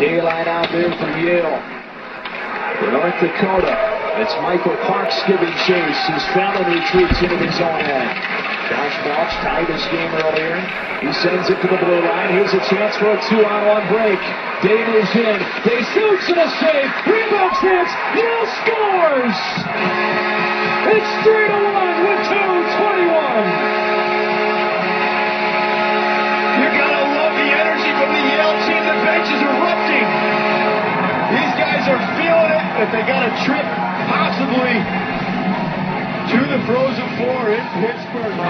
Daylight out there for Yale. North Dakota. It's Michael Parks giving chase. His family retreats into his own end. Josh Balch tied this game earlier. He sends it to the blue line. Here's a chance for a two-on-one break. Dave is in. They shoots and a save. Rebound chance. Yale scores. It's to one that they got a trip possibly to the Frozen Four in Pittsburgh.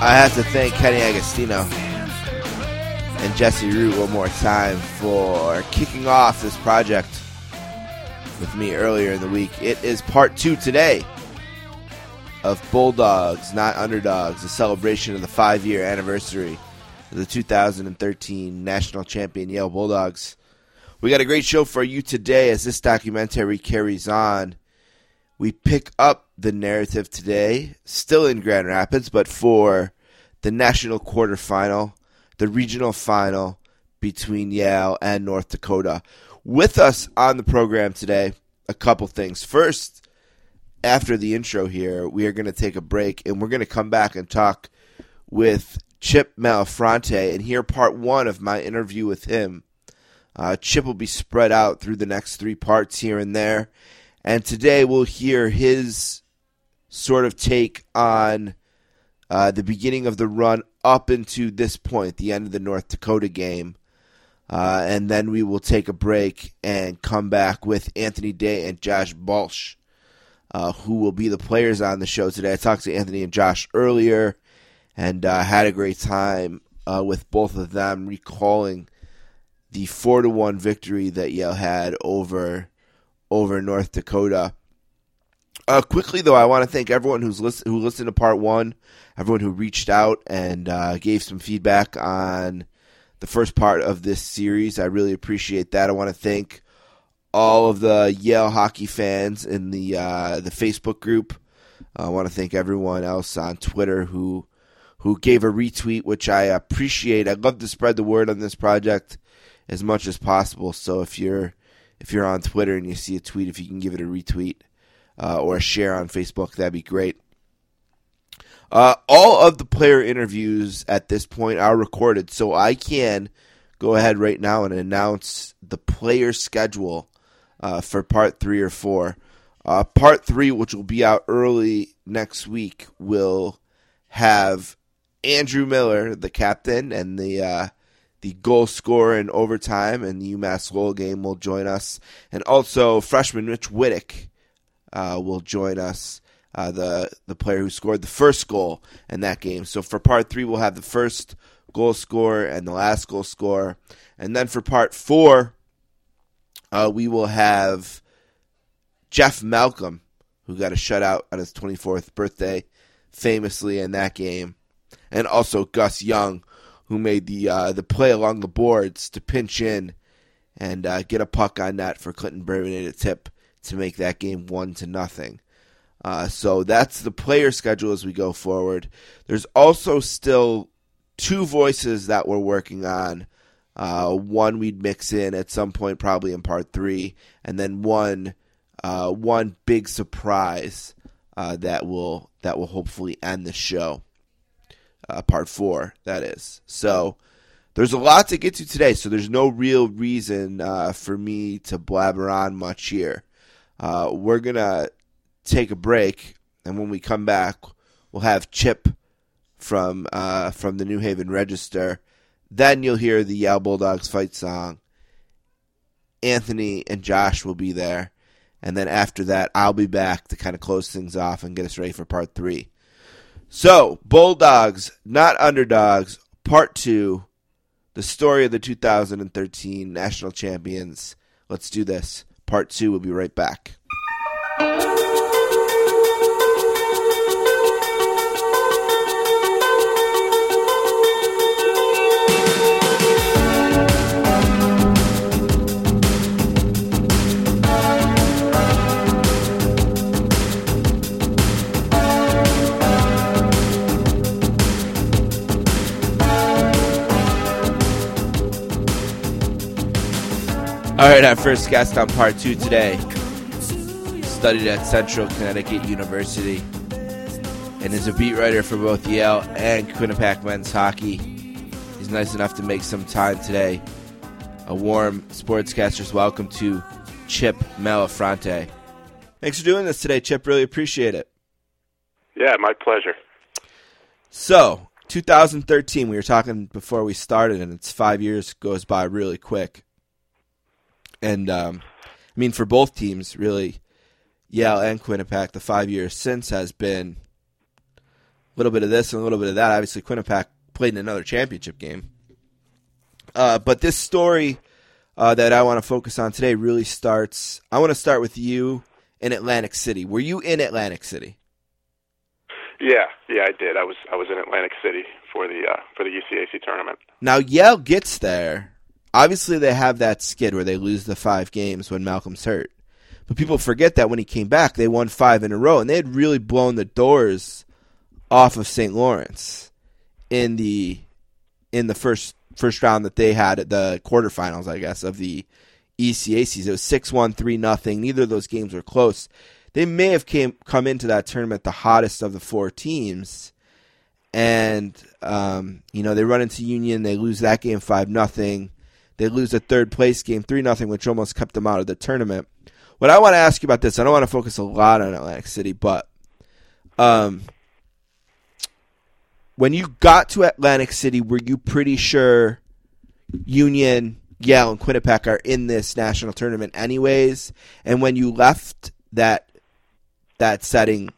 I have to thank Kenny Agostino Jesse Root one more time for kicking off this project with me earlier in the week. It is part two today of Bulldogs, not Underdogs, a celebration of the five year anniversary of the 2013 national champion Yale Bulldogs. We got a great show for you today as this documentary carries on. We pick up the narrative today, still in Grand Rapids, but for the national quarterfinal, the regional final between Yale and North Dakota. With us on the program today, a couple things. First, after the intro here, we are going to take a break and we're going to come back and talk with Chip Malafronte and hear part one of my interview with him. Uh, Chip will be spread out through the next three parts here and there. And today we'll hear his sort of take on uh, the beginning of the run up into this point, the end of the North Dakota game. Uh, and then we will take a break and come back with Anthony Day and Josh Balch, uh, who will be the players on the show today. I talked to Anthony and Josh earlier and uh, had a great time uh, with both of them recalling the four to one victory that Yale had over over North Dakota. Uh, quickly though, I want to thank everyone who's who listened to part one, everyone who reached out and uh, gave some feedback on the first part of this series. I really appreciate that. I want to thank all of the Yale hockey fans in the uh, the Facebook group. I want to thank everyone else on Twitter who who gave a retweet, which I appreciate. I'd love to spread the word on this project as much as possible. So if you're if you're on Twitter and you see a tweet, if you can give it a retweet uh, or a share on Facebook, that'd be great. Uh, all of the player interviews at this point are recorded, so I can go ahead right now and announce the player schedule uh, for part three or four. Uh, part three, which will be out early next week, will have Andrew Miller, the captain, and the uh, the goal scorer in overtime in the UMass Lowell game will join us, and also freshman Rich Whittick uh, will join us. Uh, the the player who scored the first goal in that game. So for part three, we'll have the first goal scorer and the last goal scorer, and then for part four, uh, we will have Jeff Malcolm, who got a shutout on his 24th birthday, famously in that game, and also Gus Young, who made the uh, the play along the boards to pinch in and uh, get a puck on net for Clinton Bourbonnais to tip to make that game one to nothing. Uh, so that's the player schedule as we go forward. There's also still two voices that we're working on. Uh, one we'd mix in at some point, probably in part three, and then one uh, one big surprise uh, that will that will hopefully end the show. Uh, part four, that is. So there's a lot to get to today. So there's no real reason uh, for me to blabber on much here. we're gonna take a break, and when we come back, we'll have Chip from uh, from the New Haven Register. Then you'll hear the Yale Bulldogs fight song. Anthony and Josh will be there, and then after that, I'll be back to kind of close things off and get us ready for part three. So, Bulldogs, not underdogs, part two, the story of the 2013 national champions. Let's do this. Part two. We'll be right back. All right, our first guest on part two today studied at Central Connecticut University and is a beat writer for both Yale and Quinnipiac men's hockey. He's nice enough to make some time today. A warm sportscaster's welcome to Chip Malafronte. Thanks for doing this today, Chip. Really appreciate it. Yeah, my pleasure. So, 2013, we were talking before we started, and it's five years goes by really quick. And um, I mean, for both teams, really, Yale and Quinnipiac, the five years since has been a little bit of this and a little bit of that. Obviously, Quinnipiac played in another championship game. Uh, but this story uh, that I want to focus on today really starts. I want to start with you in Atlantic City. Were you in Atlantic City? Yeah, yeah, I did. I was I was in Atlantic City for the uh, for the ECAC tournament. Now Yale gets there obviously they have that skid where they lose the five games when Malcolm's hurt. But people forget that when he came back, they won five in a row, and they had really blown the doors off of St. Lawrence in the in the first first round that they had at the quarterfinals, I guess, of the ECACs. It was six one, three nothing. Neither of those games were close. They may have came come into that tournament the hottest of the four teams, and um, you know they run into Union, they lose that game five nothing. They lose a third place game, 3 0, which almost kept them out of the tournament. What I want to ask you about this, I don't want to focus a lot on Atlantic City, but um, when you got to Atlantic City, were you pretty sure Union, Yale, and Quinnipiac are in this national tournament anyways? And when you left that that setting,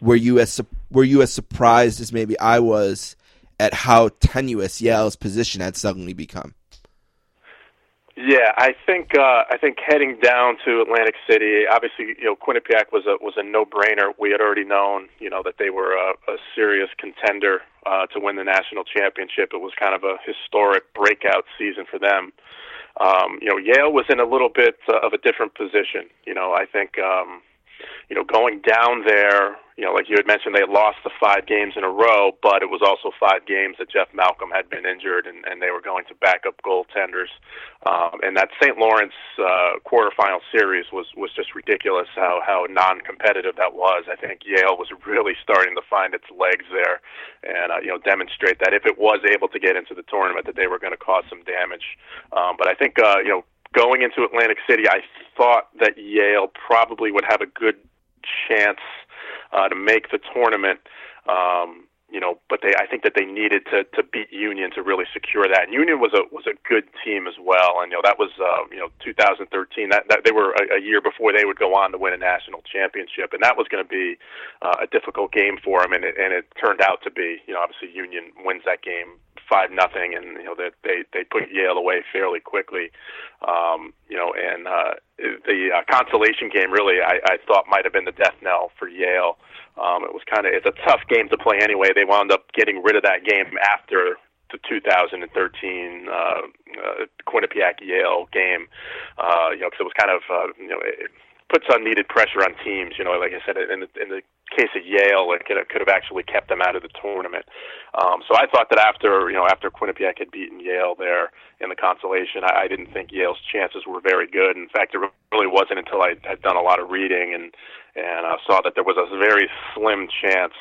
were you as were you as surprised as maybe I was at how tenuous Yale's position had suddenly become? Yeah, I think uh, I think heading down to Atlantic City, obviously, you know, Quinnipiac was a was a no brainer. We had already known, you know, that they were a, a serious contender uh, to win the national championship. It was kind of a historic breakout season for them. Um, you know, Yale was in a little bit uh, of a different position. You know, I think, um, you know, going down there you know, like you had mentioned, they had lost the five games in a row, but it was also five games that Jeff Malcolm had been injured, and, and they were going to backup goaltenders. Um, and that St. Lawrence uh, quarterfinal series was was just ridiculous how how non-competitive that was. I think Yale was really starting to find its legs there, and uh, you know, demonstrate that if it was able to get into the tournament, that they were going to cause some damage. Um, but I think uh, you know going into Atlantic City, I thought that Yale probably would have a good chance to make the tournament. Um, you know, but they I think that they needed to to beat Union to really secure that. And Union was a was a good team as well, and you know that was uh, you know 2013. That, that they were a, a year before they would go on to win a national championship, and that was going to be uh, a difficult game for them, and it, and it turned out to be. You know, obviously Union wins that game five nothing, and you know they they they put Yale away fairly quickly. Um, you know, and uh, the uh, consolation game really I, I thought might have been the death knell for Yale. Um, it was kind of it's a tough game to play anyway. They wound up getting rid of that game after the 2013 uh, uh, Quinnipiac Yale game. Uh, you know, because it was kind of uh, you know it puts unneeded pressure on teams. You know, like I said, in the, in the case of Yale, it could have, could have actually kept them out of the tournament. Um, so I thought that after you know after Quinnipiac had beaten Yale there in the consolation, I, I didn't think Yale's chances were very good. In fact, it really wasn't until I had done a lot of reading and and uh, saw that there was a very slim chance,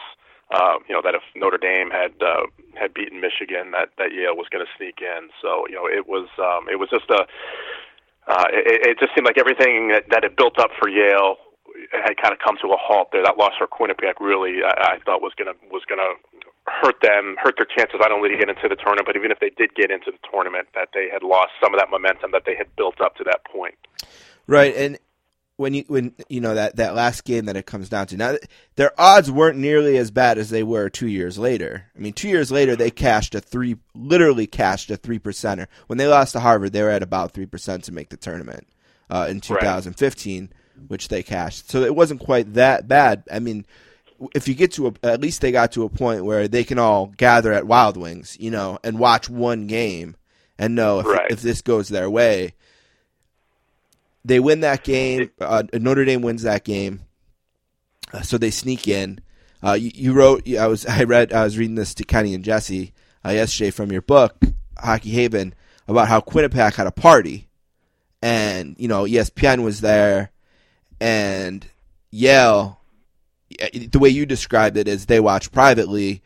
uh, you know, that if Notre Dame had uh, had beaten Michigan, that that Yale was going to sneak in. So you know, it was um, it was just a uh, it, it just seemed like everything that, that had built up for Yale had kind of come to a halt there. That loss for Quinnipiac really, I, I thought was gonna was gonna hurt them, hurt their chances not only to get into the tournament, but even if they did get into the tournament, that they had lost some of that momentum that they had built up to that point. Right, and when you when you know that that last game that it comes down to. Now their odds weren't nearly as bad as they were two years later. I mean two years later they cashed a three literally cashed a three percenter. When they lost to harvard they were at about three percent to make the tournament uh, in 2015 right. which they cashed. So it wasn't quite that bad. I mean if you get to a, at least they got to a point where they can all gather at wild wings you know and watch one game and know if, right. if this goes their way they win that game. Uh, Notre Dame wins that game, uh, so they sneak in. Uh, you, you, wrote. I was. I read. I was reading this to Kenny and Jesse uh, yesterday from your book, Hockey Haven, about how Quinnipiac had a party, and you know ESPN was there, and Yale. The way you described it is they watch privately,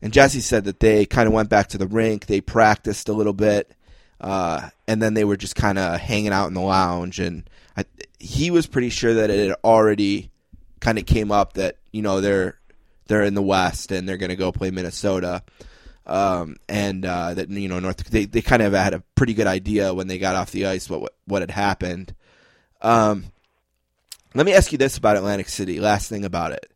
and Jesse said that they kind of went back to the rink, they practiced a little bit, uh, and then they were just kind of hanging out in the lounge. And I, he was pretty sure that it had already kind of came up that you know they're they're in the West and they're going to go play Minnesota. Um, and uh, that you know North they, they kind of had a pretty good idea when they got off the ice what what had happened. Um, let me ask you this about Atlantic City. Last thing about it,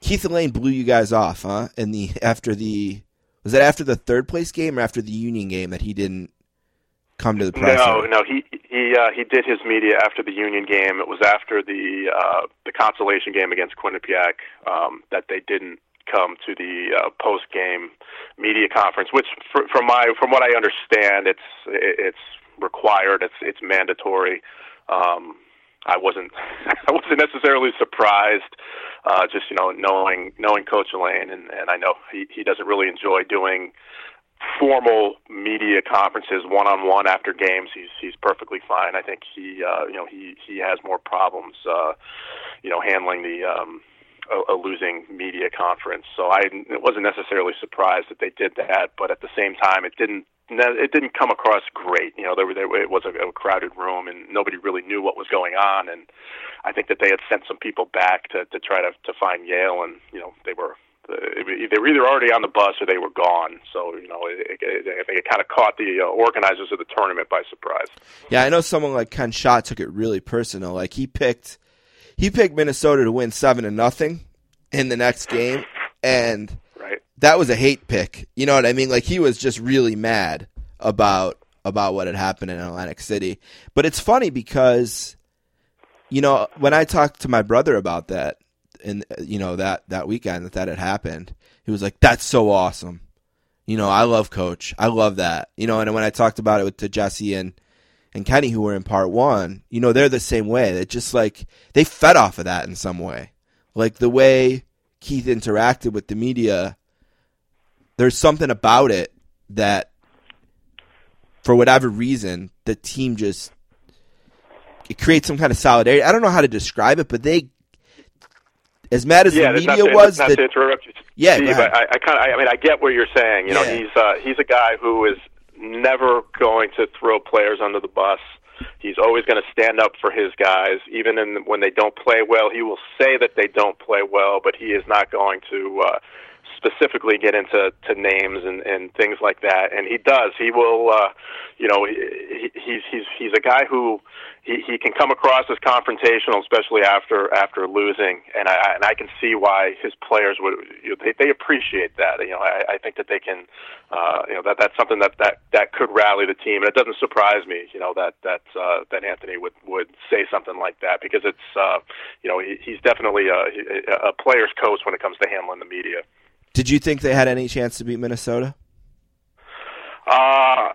Keith Allain blew you guys off, huh? In the after the was that after the third place game or after the Union game that he didn't come to the press? No, no, he he uh, he did his media after the Union game. It was after the uh, the consolation game against Quinnipiac um, that they didn't come to the uh, post game media conference, which for, from my from what I understand, it's it's required. It's it's mandatory. Um, I wasn't I wasn't necessarily surprised. Uh, just you know knowing knowing Coach Allain, and, and I know he he doesn't really enjoy doing formal media conferences one on one after games he's he's perfectly fine i think he uh you know he he has more problems uh you know handling the um a, a losing media conference so i it wasn't necessarily surprised that they did that but at the same time it didn't it didn't come across great you know there, were, there it was a, a crowded room and nobody really knew what was going on and i think that they had sent some people back to to try to to find yale and you know they were they were either already on the bus or they were gone. So you know, it, it, I think it kind of caught the uh, organizers of the tournament by surprise. Yeah, I know someone like Ken Schott took it really personal. Like he picked, he picked Minnesota to win seven to nothing in the next game, and right. that was a hate pick. You know what I mean? Like he was just really mad about about what had happened in Atlantic City. But it's funny because, you know, when I talked to my brother about that, and you know that that weekend that that had happened, he was like, "That's so awesome." You know, I love Coach. I love that. You know, and when I talked about it with to Jesse and and Kenny, who were in part one, you know, they're the same way. They just like they fed off of that in some way, like the way Keith interacted with the media. There's something about it that, for whatever reason, the team just it creates some kind of solidarity. I don't know how to describe it, but they as mad as yeah, the media not, was, not the, to interrupt you, yeah, Steve, I, I kind of, I mean, I get what you're saying. You know, Yeah. he's uh, he's a guy who is never going to throw players under the bus. He's always going to stand up for his guys, even in, when they don't play well. He will say that they don't play well, but he is not going to uh, specifically get into to names and, and things like that. And he does. He will. Uh, you know, he, he's he's he's a guy who he, he can come across as confrontational, especially after after losing, and I and I can see why his players would they they appreciate that. You know, I, I think that they can, uh, you know, that that's something that that that could rally the team, and it doesn't surprise me, you know, that that uh, that Anthony would would say something like that because it's uh, you know he, he's definitely a, a player's coach when it comes to handling the media. Did you think they had any chance to beat Minnesota? Uh,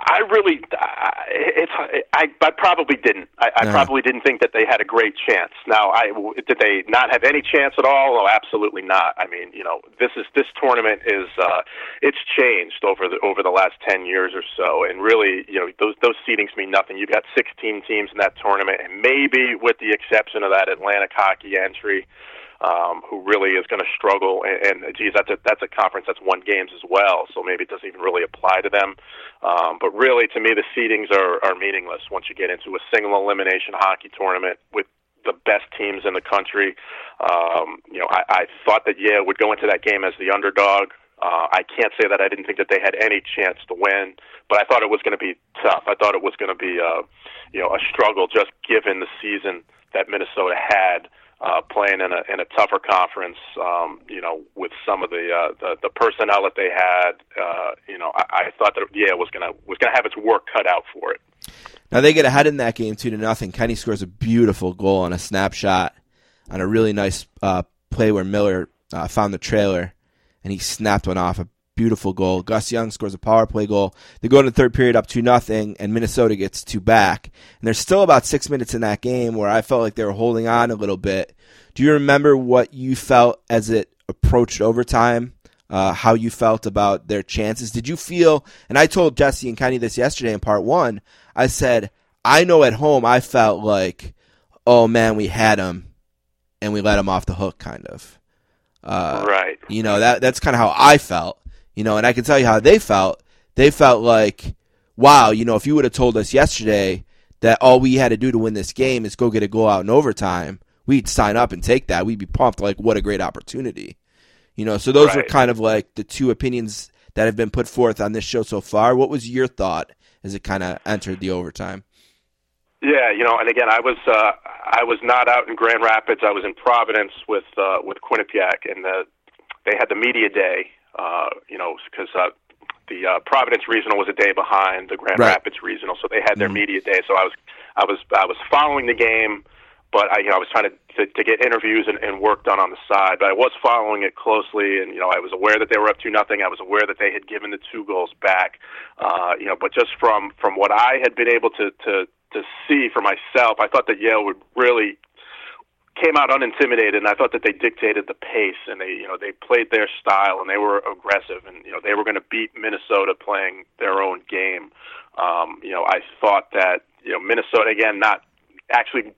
I really, I- it's I, I probably didn't. I, I No. probably didn't think that they had a great chance. Now, I did they not have any chance at all? Oh, absolutely not. I mean, you know, this is this tournament is uh, it's changed over the over the last ten years or so, and really, you know, those those seedings mean nothing. You've got sixteen teams in that tournament, and maybe with the exception of that Atlantic hockey entry um, who really is going to struggle. And, and geez, that's a that's a conference that's won games as well, so maybe it doesn't even really apply to them. Um, but really, to me, the seedings are are meaningless once you get into a single elimination hockey tournament with the best teams in the country. Um, you know, I, I thought that Yale would go into that game as the underdog. Uh, I can't say that I didn't think that they had any chance to win, but I thought it was going to be tough. I thought it was going to be, uh, you know, a struggle just given the season that Minnesota had uh, playing in a in a tougher conference. Um, you know, with some of the uh, the, the personnel that they had. Uh, you know, I, I thought that yeah was gonna was gonna have its work cut out for it. Now they get ahead in that game two to nothing. Kenny scores a beautiful goal on a snapshot on a really nice uh, play where Miller uh, found the trailer and he snapped one off. A beautiful goal. Gus Young scores a power play goal. They go into the third period up two nothing, and Minnesota gets two back. And there's still about six minutes in that game where I felt like they were holding on a little bit. Do you remember what you felt as it approached overtime? Uh, how you felt about their chances? Did you feel? And I told Jesse and Kenny this yesterday in part one. I said I know at home I felt like, oh man, we had him, and we let him off the hook, kind of. Uh, right. You know that that's kind of how I felt. You know, and I can tell you how they felt. They felt like, wow, you know, if you would have told us yesterday that all we had to do to win this game is go get a goal out in overtime, we'd sign up and take that. We'd be pumped. Like, what a great opportunity. You know, so those right. were kind of like the two opinions that have been put forth on this show so far. What was your thought as it kind of entered the overtime? Yeah, you know, and again, I was uh, I was not out in Grand Rapids. I was in Providence with uh, with Quinnipiac, and the, they had the media day. Uh, you know, because uh, the uh, Providence regional was a day behind the Grand right. Rapids regional, so they had their mm-hmm. media day. So I was I was I was following the game but I, you know, I was trying to, to, to get interviews and, and work done on the side. But I was following it closely, and you know, I was aware that they were up to nothing. I was aware that they had given the two goals back. Uh, you know, but just from from what I had been able to to to see for myself, I thought that Yale would really came out unintimidated, and I thought that they dictated the pace, and they, you know, they played their style, and they were aggressive, and you know, they were going to beat Minnesota playing their own game. Um, you know, I thought that you know Minnesota again, not actually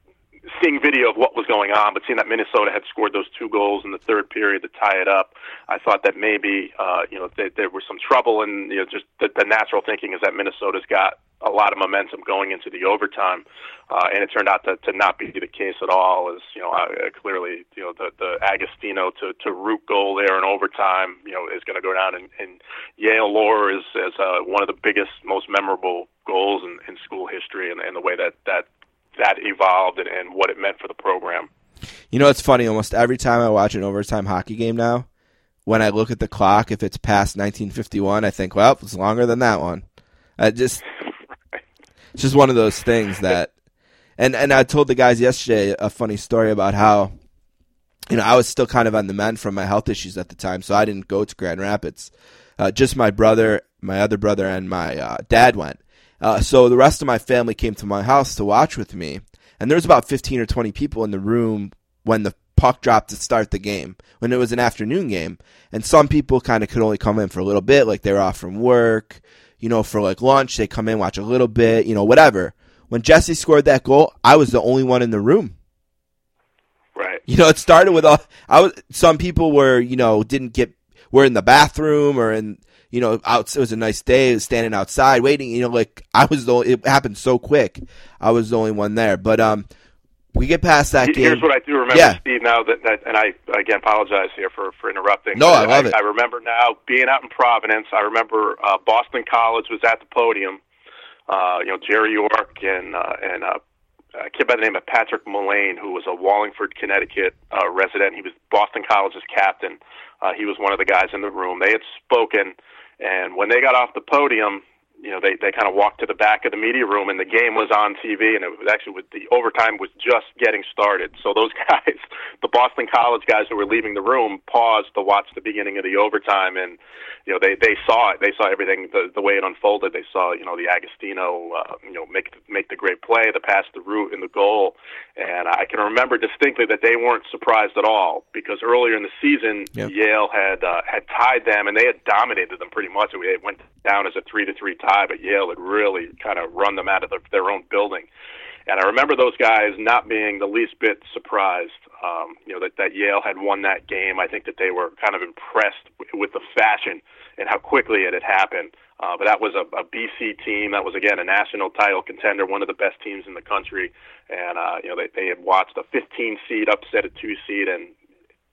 seeing video of what was going on, but seeing that Minnesota had scored those two goals in the third period to tie it up, I thought that maybe uh, you know there, there was some trouble, and you know just the, the natural thinking is that Minnesota's got a lot of momentum going into the overtime, uh, and it turned out to, to not be the case at all. As you know, uh, clearly, you know the the Agostino to to Root goal there in overtime, you know, is going to go down in, in Yale lore as as uh, one of the biggest, most memorable goals in, in school history, and, and the way that that that evolved and, and what it meant for the program. You know, it's funny. Almost every time I watch an overtime hockey game now, when I look at the clock, if it's past 1951, I think, well, it's longer than that one. I just, it's just one of those things that, and and I told the guys yesterday a funny story about how, you know, I was still kind of on the mend from my health issues at the time, so I didn't go to Grand Rapids. Uh, just my brother, my other brother, and my uh, dad went. Uh, so the rest of my family came to my house to watch with me, and there was about 15 or 20 people in the room when the puck dropped to start the game, when it was an afternoon game. And some people kind of could only come in for a little bit, like they were off from work, you know, for like lunch, they come in, watch a little bit, you know, whatever. When Jesse scored that goal, I was the only one in the room. Right. You know, it started with all, I was, some people were, you know, didn't get, were in the bathroom or in, you know, out, it was a nice day, standing outside waiting, you know, like I was the, only, it happened so quick. I was the only one there. But, um, we get past that Here's game. what I do remember, yeah. Steve. Now that, that, and I again apologize here for for interrupting. No, I love I, it. I remember now being out in Providence. I remember uh, Boston College was at the podium. Uh, you know, Jerry York and uh, and uh, a kid by the name of Patrick Mullane, who was a Wallingford, Connecticut uh, resident. He was Boston College's captain. Uh, he was one of the guys in the room. They had spoken and when they got off the podium, you know, they they kind of walked to the back of the media room, and the game was on TV, and it was actually with the overtime was just getting started. So those guys, the Boston College guys who were leaving the room, paused to watch the beginning of the overtime, and you know, they they saw it. They saw everything the the way it unfolded. They saw you know the Agostino, uh, you know, make make the great play, the pass, the route, and the goal. And I can remember distinctly that they weren't surprised at all because earlier in the season, yep. Yale had uh, had tied them, and they had dominated them pretty much. It went down as a three to three tie, but Yale had really kind of run them out of the, their own building. And I remember those guys not being the least bit surprised, um, you know, that, that Yale had won that game. I think that they were kind of impressed with the fashion and how quickly it had happened. Uh, but that was a, a BC team. That was again a national title contender, one of the best teams in the country. And uh, you know they they had watched a 15 seed upset a two seed, and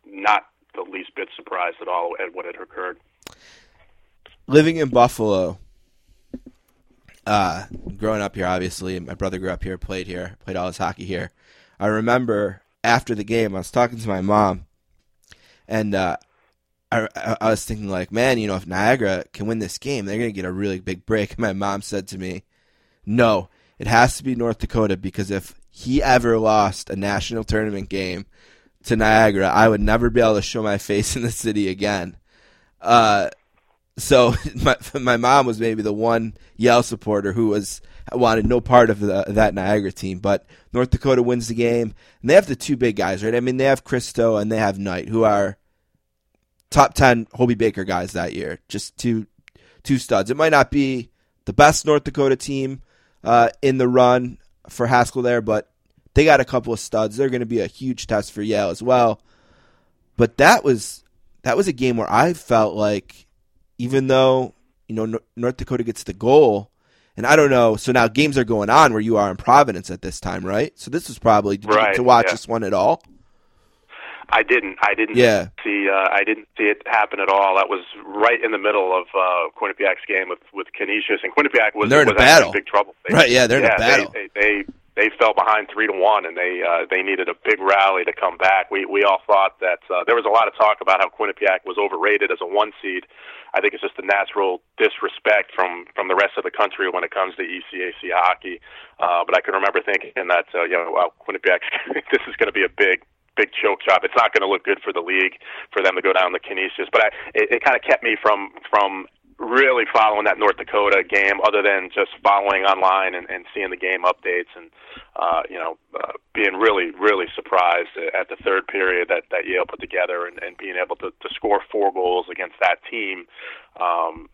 not the least bit surprised at all at what had occurred living in Buffalo, uh, growing up here, obviously, my brother grew up here, played here, played all his hockey here. I remember after the game, I was talking to my mom, and uh, I, I was thinking like, man, you know, if Niagara can win this game, they're gonna get a really big break. And My mom said to me, "No, it has to be North Dakota because if he ever lost a national tournament game to Niagara, I would never be able to show my face in the city again." Uh, so my my mom was maybe the one Yale supporter who was wanted no part of the, that Niagara team. But North Dakota wins the game, and they have the two big guys, right? I mean, they have Kristo and they have Knight, who are top ten Hobey Baker guys that year. Just two two studs. It might not be the best North Dakota team uh, in the run for Hakstol there, but they got a couple of studs. They're going to be a huge test for Yale as well. But that was that was a game where I felt like, even though you know North Dakota gets the goal, and I don't know. So now games are going on where you are in Providence at this time, right? So this was probably right, to watch yeah. this one at all. I didn't. I didn't yeah. see. Uh, I didn't see it happen at all. That was right in the middle of uh, Quinnipiac's game with with Canisius, and Quinnipiac was, they're in was a battle. in big trouble. They, right? Yeah, they're yeah, in a battle. They, they, they they fell behind three to one, and they uh, they needed a big rally to come back. We we all thought that uh, there was a lot of talk about how Quinnipiac was overrated as a one seed. I think it's just a natural disrespect from from the rest of the country when it comes to ECAC hockey. Uh, but I can remember thinking that uh, you know, wow, Quinnipiac, this is going to be a big big choke job. It's not going to look good for the league for them to go down the Canisius. But I, it, it kind of kept me from from really following that North Dakota game, other than just following online and, and seeing the game updates, and uh, you know, uh, being really, really surprised at the third period that that Yale put together, and, and being able to, to score four goals against that team. Um,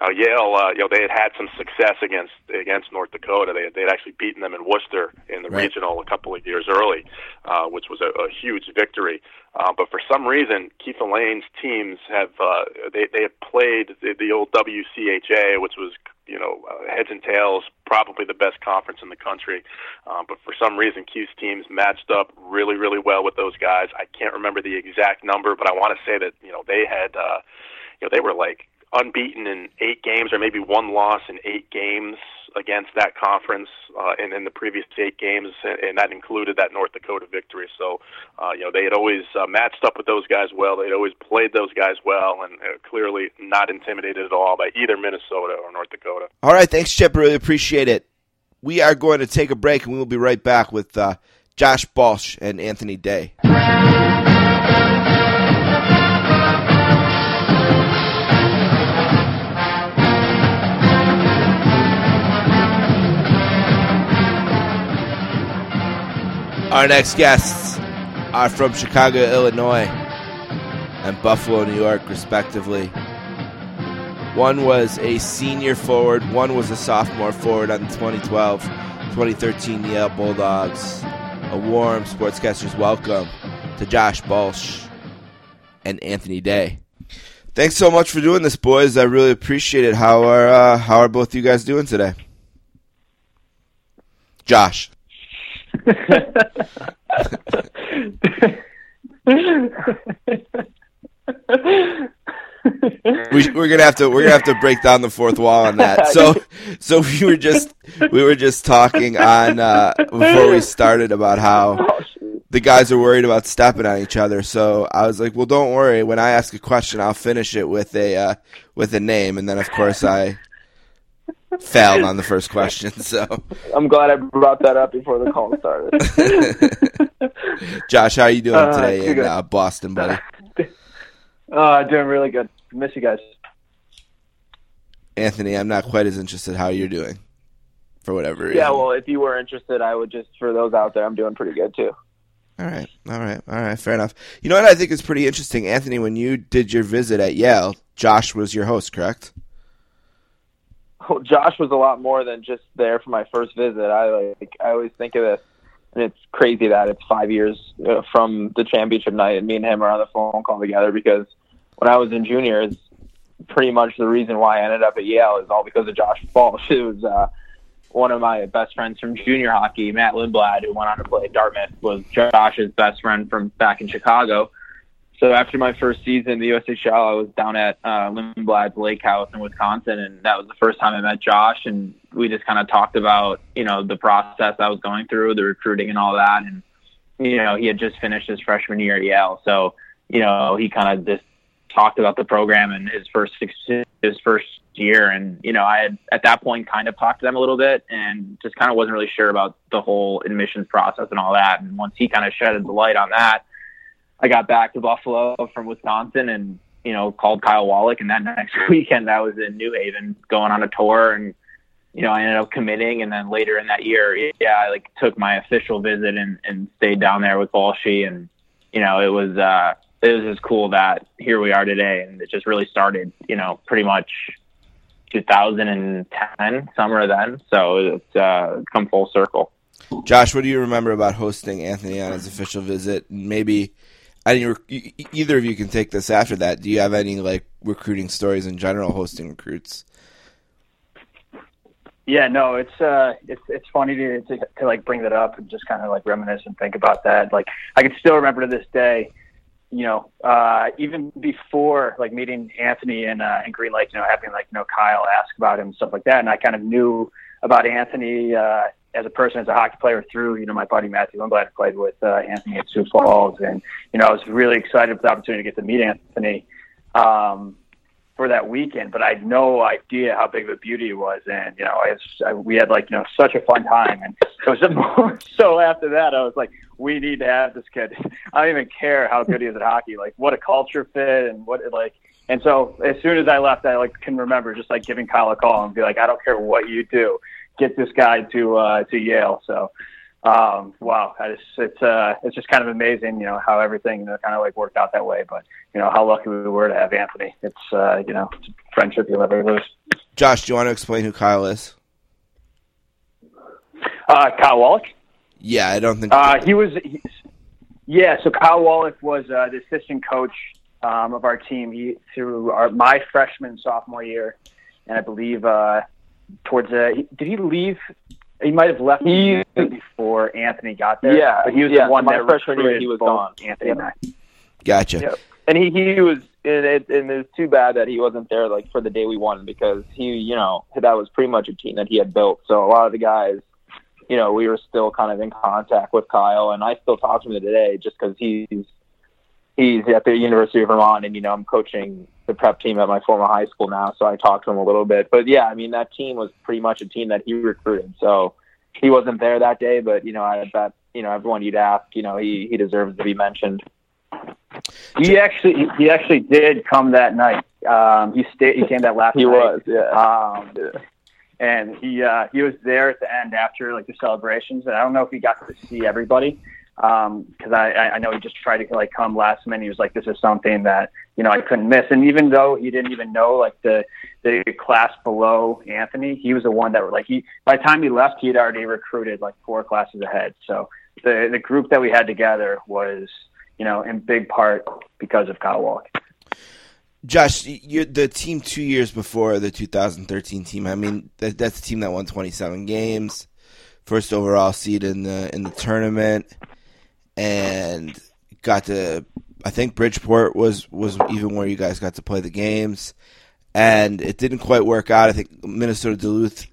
uh, Yale, uh, you know, they had had some success against against North Dakota. They they'd actually beaten them in Worcester in the right. regional a couple of years early, uh, which was a, a huge victory. Uh, but for some reason, Keith Allain's teams have uh, they they have played the, the old WCHA, which was you know uh, heads and tails, probably the best conference in the country. Uh, but for some reason, Keith's teams matched up really really well with those guys. I can't remember the exact number, but I want to say that you know they had uh, you know they were like unbeaten in eight games, or maybe one loss in eight games against that conference, uh, and in the previous eight games, and that included that North Dakota victory. So, uh, you know, they had always uh, matched up with those guys well. They'd always played those guys well, and uh, clearly not intimidated at all by either Minnesota or North Dakota. All right, thanks, Chip. Really appreciate it. We are going to take a break, and we will be right back with uh, Josh Balch and Anthony Day. Our next guests are from Chicago, Illinois, and Buffalo, New York, respectively. One was a senior forward, one was a sophomore forward on the 2012 2013 Yale Bulldogs. A warm sportscaster's welcome to Josh Balch and Anthony Day. Thanks so much for doing this, boys. I really appreciate it. How are uh, how are both of you guys doing today? Josh. We, we're gonna have to we're gonna have to break down the fourth wall on that. So so we were just we were just talking on uh, before we started about how the guys are worried about stepping on each other. So I was like, well, don't worry. When I ask a question, I'll finish it with a uh, with a name, and then of course I failed on the first question. So I'm glad I brought that up before the call started. Josh, how are you doing Uh, today in uh, Boston, buddy? uh, doing really good. Miss you guys. Anthony, I'm not quite as interested how you're doing, for whatever reason. Yeah, well, if you were interested, I would just for those out there, I'm doing pretty good too. All right, all right, all right. Fair enough. You know what I think is pretty interesting, Anthony. When you did your visit at Yale, Josh was your host, correct? Josh was a lot more than just there for my first visit. I like I always think of this, and it's crazy that it's five years uh, from the championship night, and me and him are on the phone call together because when I was in juniors, pretty much the reason why I ended up at Yale is all because of Josh. It was uh, one of my best friends from junior hockey, Matt Lindblad, who went on to play at Dartmouth, was Josh's best friend from back in Chicago. So after my first season in the USHL, I was down at uh, Lindblad's Lake House in Wisconsin, and that was the first time I met Josh. And we just kind of talked about, you know, the process I was going through, the recruiting and all that. And you know, he had just finished his freshman year at Yale, so you know, he kind of just talked about the program and his first his first year. And you know, I had at that point kind of talked to them a little bit, and just kind of wasn't really sure about the whole admissions process and all that. And once he kind of shedded the light on that. I got back to Buffalo from Wisconsin and, you know, called Kyle Wallack. And that next weekend I was in New Haven going on a tour and, you know, I ended up committing. And then later in that year, yeah, I like took my official visit and, and stayed down there with Walshy. And, you know, it was, uh, it was just cool that here we are today. And it just really started, you know, pretty much 2010, summer then. So it's uh, come full circle. Josh, what do you remember about hosting Anthony on his official visit? Maybe any either of you can take this after that. Do you have any like recruiting stories in general hosting recruits? Yeah, no, it's uh, it's it's funny to, to to like bring that up and just kind of like reminisce and think about that. Like I can still remember to this day, you know, uh, even before like meeting Anthony and uh, and Green Lake, you know, having like you know Kyle ask about him and stuff like that, and I kind of knew about Anthony uh, as a person, as a hockey player through you know my buddy Matthew Lindblad played with uh, Anthony at Sioux Falls, and you know I was really excited for the opportunity to get to meet Anthony. Um, for that weekend, but I had no idea how big of a beauty it was. And, you know, I, I we had like, you know, such a fun time. And it was so after that, I was like, we need to have this kid. I don't even care how good he is at hockey. Like what a culture fit and what like, and so as soon as I left, I like can remember just like giving Kyle a call and be like, I don't care what you do, get this guy to, uh, to Yale. So, um, wow, just, it's uh, it's just kind of amazing, you know, how everything you know, kind of like worked out that way. But you know, how lucky we were to have Anthony. It's uh, you know, it's friendship you'll never lose. Josh, do you want to explain who Kyle is? Uh, Kyle Wallack. Yeah, I don't think uh, he was. He, yeah, so Kyle Wallack was uh, the assistant coach um, of our team. He through our my freshman sophomore year, and I believe uh, towards uh, did he leave he might have left he, before Anthony got there. Yeah, but he was yeah, the one my that freshman year he was gone. Anthony and I. Gotcha. Yep. And he he was and it, and it was too bad that he wasn't there like for the day we won because he you know that was pretty much a team that he had built. So a lot of the guys, you know, we were still kind of in contact with Kyle, and I still talk to him today just because he's he's at the University of Vermont, and you know I'm coaching the prep team at my former high school now, so I talked to him a little bit. But yeah, I mean that team was pretty much a team that he recruited. So he wasn't there that day, but you know I bet you know everyone you'd ask, you know he he deserves to be mentioned. He actually he actually did come that night. Um, he stayed. He came that last. he night. was, yeah. Um, yeah. And he uh, he was there at the end after like the celebrations, and I don't know if he got to see everybody because um, I, I know he just tried to like come last minute. He was like, "This is something that you know I couldn't miss." And even though he didn't even know like the the class below Anthony, he was the one that like he by the time he left, he had already recruited like four classes ahead. So the the group that we had together was you know in big part because of Kyle Wallack. Josh, the team two years before the 2013 team. I mean, that, that's a team that won 27 games, first overall seed in the in the tournament and got to. I think Bridgeport was was even where you guys got to play the games, and it didn't quite work out. I think Minnesota Duluth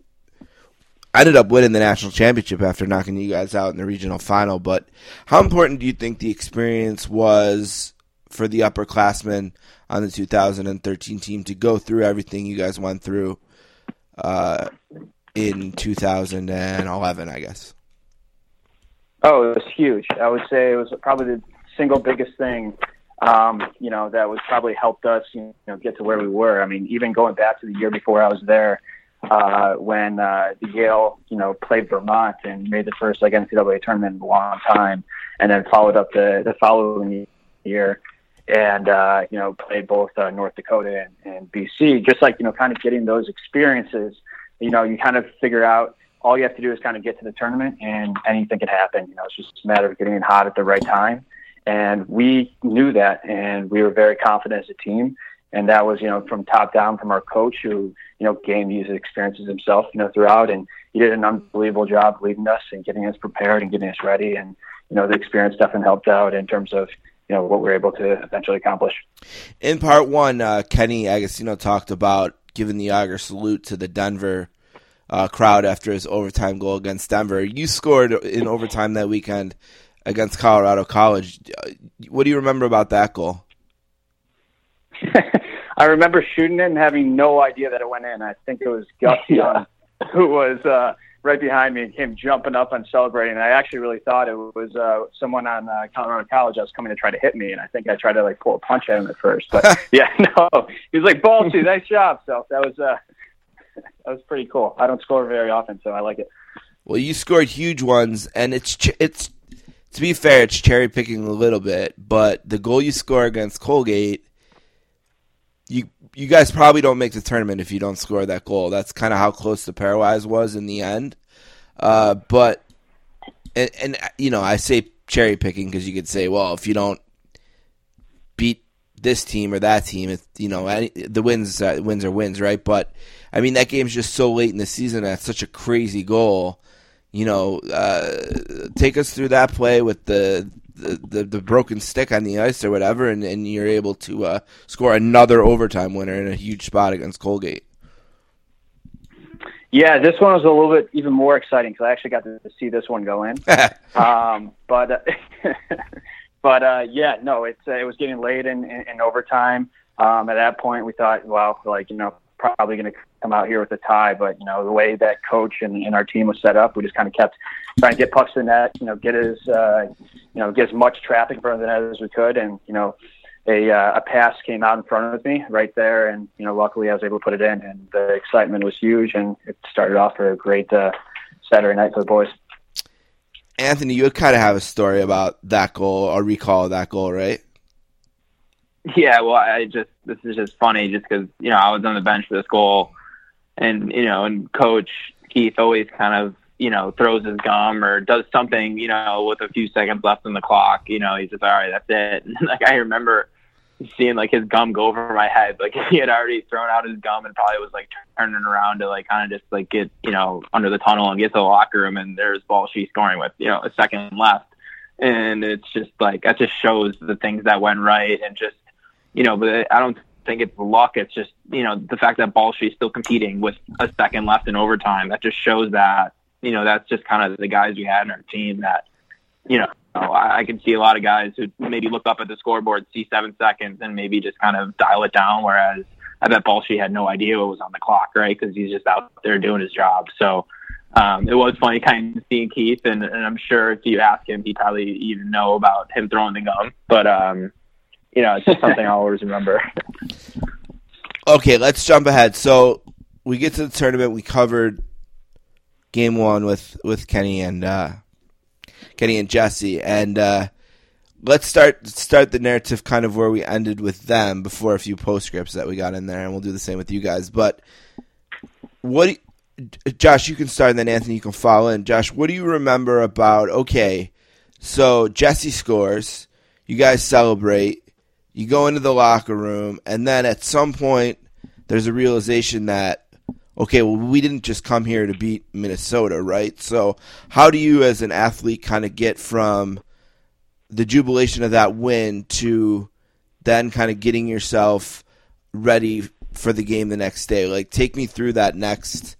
ended up winning the national championship after knocking you guys out in the regional final. But how important do you think the experience was for the upperclassmen on the 2013 team to go through everything you guys went through uh, in 2011? I guess. Oh, it was huge. I would say it was probably the single biggest thing, um, you know, that was probably helped us, you know, get to where we were. I mean, even going back to the year before I was there, uh, when uh, the Yale, you know, played Vermont and made the first like NCAA tournament in a long time, and then followed up the the following year, and uh, you know, played both uh, North Dakota and, and BC. Just like you know, kind of getting those experiences, you know, you kind of figure out all you have to do is kind of get to the tournament and anything can happen. You know, it's just a matter of getting hot at the right time. And we knew that and we were very confident as a team. And that was, you know, from top down from our coach who, you know, gained these experiences himself, you know, throughout. And he did an unbelievable job leading us and getting us prepared and getting us ready. And, you know, the experience definitely helped out in terms of, you know, what we are able to eventually accomplish. In part one, uh, Kenny Agostino talked about giving the Auger salute to the Denver uh, crowd after his overtime goal against Denver. You scored in overtime that weekend against Colorado College. What do you remember about that goal? I remember shooting it and having no idea that it went in. I think it was Gus Young who was uh, right behind me and came jumping up and celebrating. I actually really thought it was uh, someone on uh, Colorado College that was coming to try to hit me, and I think I tried to like pull a punch at him at first. But yeah, no, he was like, "Ballsy, nice job." So that was uh, that was pretty cool. I don't score very often, so I like it. Well, you scored huge ones, and it's it's to be fair, it's cherry picking a little bit, but the goal you score against Colgate, you you guys probably don't make the tournament if you don't score that goal. That's kind of how close the pairwise was in the end. Uh, but and, and you know, I say cherry picking because you could say, well, if you don't beat this team or that team, it, you know, any, the wins uh, wins are wins, right? But I mean, that game's just so late in the season. That's such a crazy goal. You know, uh, take us through that play with the the, the, the, broken stick on the ice or whatever, and, and you're able to uh, score another overtime winner in a huge spot against Colgate. Yeah, this one was a little bit even more exciting because I actually got to see this one go in. um, but uh, but uh, yeah, no, it's uh, it was getting late in, in, in overtime. Um, at that point, we thought, well, like you know, probably going to come out here with a tie. But you know, the way that coach and, and our team was set up, we just kind of kept trying to get pucks in net. You know, get as uh, you know get as much traffic in front of the net as we could, and you know, a, uh, a pass came out in front of me right there, and you know, luckily I was able to put it in, and the excitement was huge, and it started off for a great uh, Saturday night for the boys. Anthony, you kind of have a story about that goal or recall that goal, right? Yeah, well, I just this is just funny, just because you know I was on the bench for this goal, and you know, and Coach Keith always kind of you know, throws his gum or does something, you know, with a few seconds left on the clock, you know, he's just, all right, that's it. And like, I remember seeing like his gum go over my head. Like he had already thrown out his gum and probably was like turning around to like kind of just like get, you know, under the tunnel and get to the locker room. And there's Balchy's scoring with, you know, a second left. And it's just like, that just shows the things that went right and just, you know, but I don't think it's luck. It's just, you know, the fact that Balchy's still competing with a second left in overtime. That just shows that you know, that's just kind of the guys we had in our team that, you know, I, I can see a lot of guys who maybe look up at the scoreboard, see seven seconds, and maybe just kind of dial it down. Whereas I bet Balchy had no idea what was on the clock, right? Because he's just out there doing his job. So um, it was funny kind of seeing Keith, and, and I'm sure if you ask him, he probably even know about him throwing the gum. But um, you know, it's just something I'll always remember. okay, let's jump ahead. So we get to the tournament. We covered game one with with Kenny and uh, Kenny and Jesse, and uh, let's start start the narrative kind of where we ended with them before a few postscripts that we got in there, and we'll do the same with you guys. But what, Josh, you can start, and then Anthony, you can follow in. Josh, what do you remember about? Okay, so Jesse scores, you guys celebrate, you go into the locker room, and then at some point, there's a realization that okay, well, we didn't just come here to beat Minnesota, right? So, how do you, as an athlete, kind of get from the jubilation of that win to then kind of getting yourself ready for the game the next day? Like, take me through that next,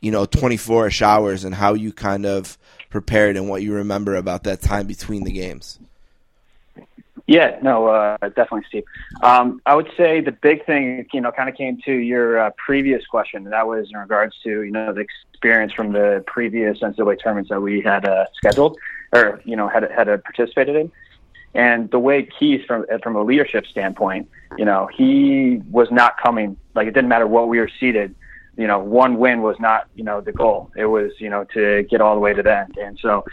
you know, 24 hours and how you kind of prepared and what you remember about that time between the games. Yeah, no, uh, definitely, Steve. Um, I would say the big thing, you know, kind of came to your uh, previous question. That was in regards to, you know, the experience from the previous NCAA tournaments that we had uh, scheduled or, you know, had had participated in. And the way Keith, from from a leadership standpoint, you know, he was not coming. Like it didn't matter what we were seated you know, one win was not, you know, the goal. It was, you know, to get all the way to the end. And so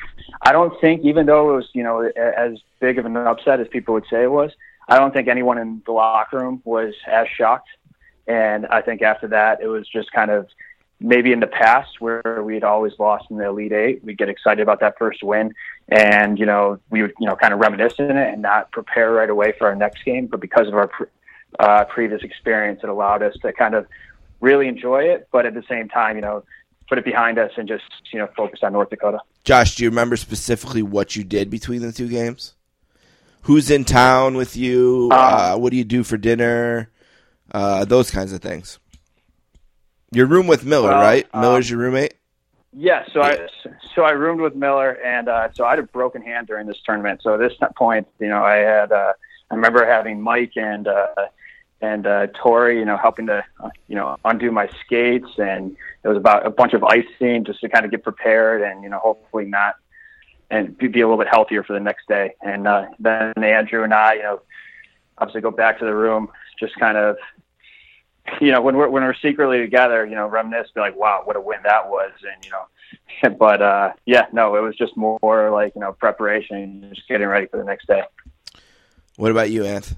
I don't think, even though it was, you know, as big of an upset as people would say it was, I don't think anyone in the locker room was as shocked. And I think after that, it was just kind of maybe in the past where we had always lost in the Elite Eight, we'd get excited about that first win. And, you know, we would, you know, kind of reminisce in it and not prepare right away for our next game. But because of our uh, previous experience, it allowed us to kind of really enjoy it, but at the same time, you know, put it behind us and just you know focus on North Dakota. Josh, do you remember specifically what you did between the two games? Who's in town with you? Uh, uh, what do you do for dinner? Uh, those kinds of things. Your room with Miller, well, right? Um, Miller's your roommate. Yeah, so. I so I roomed with Miller, and uh, so I had a broken hand during this tournament. So at this point, you know, I had uh, I remember having Mike and uh, and uh, Tori, you know, helping to, uh, you know, undo my skates, and it was about a bunch of icing just to kind of get prepared, and you know, hopefully not, and be, be a little bit healthier for the next day. And uh, then Andrew and I, you know, obviously go back to the room, just kind of, you know, when we're when we're secretly together, you know, reminisce, be like, wow, what a win that was, and you know, but uh, yeah, no, it was just more like you know preparation, just getting ready for the next day. What about you, Anth?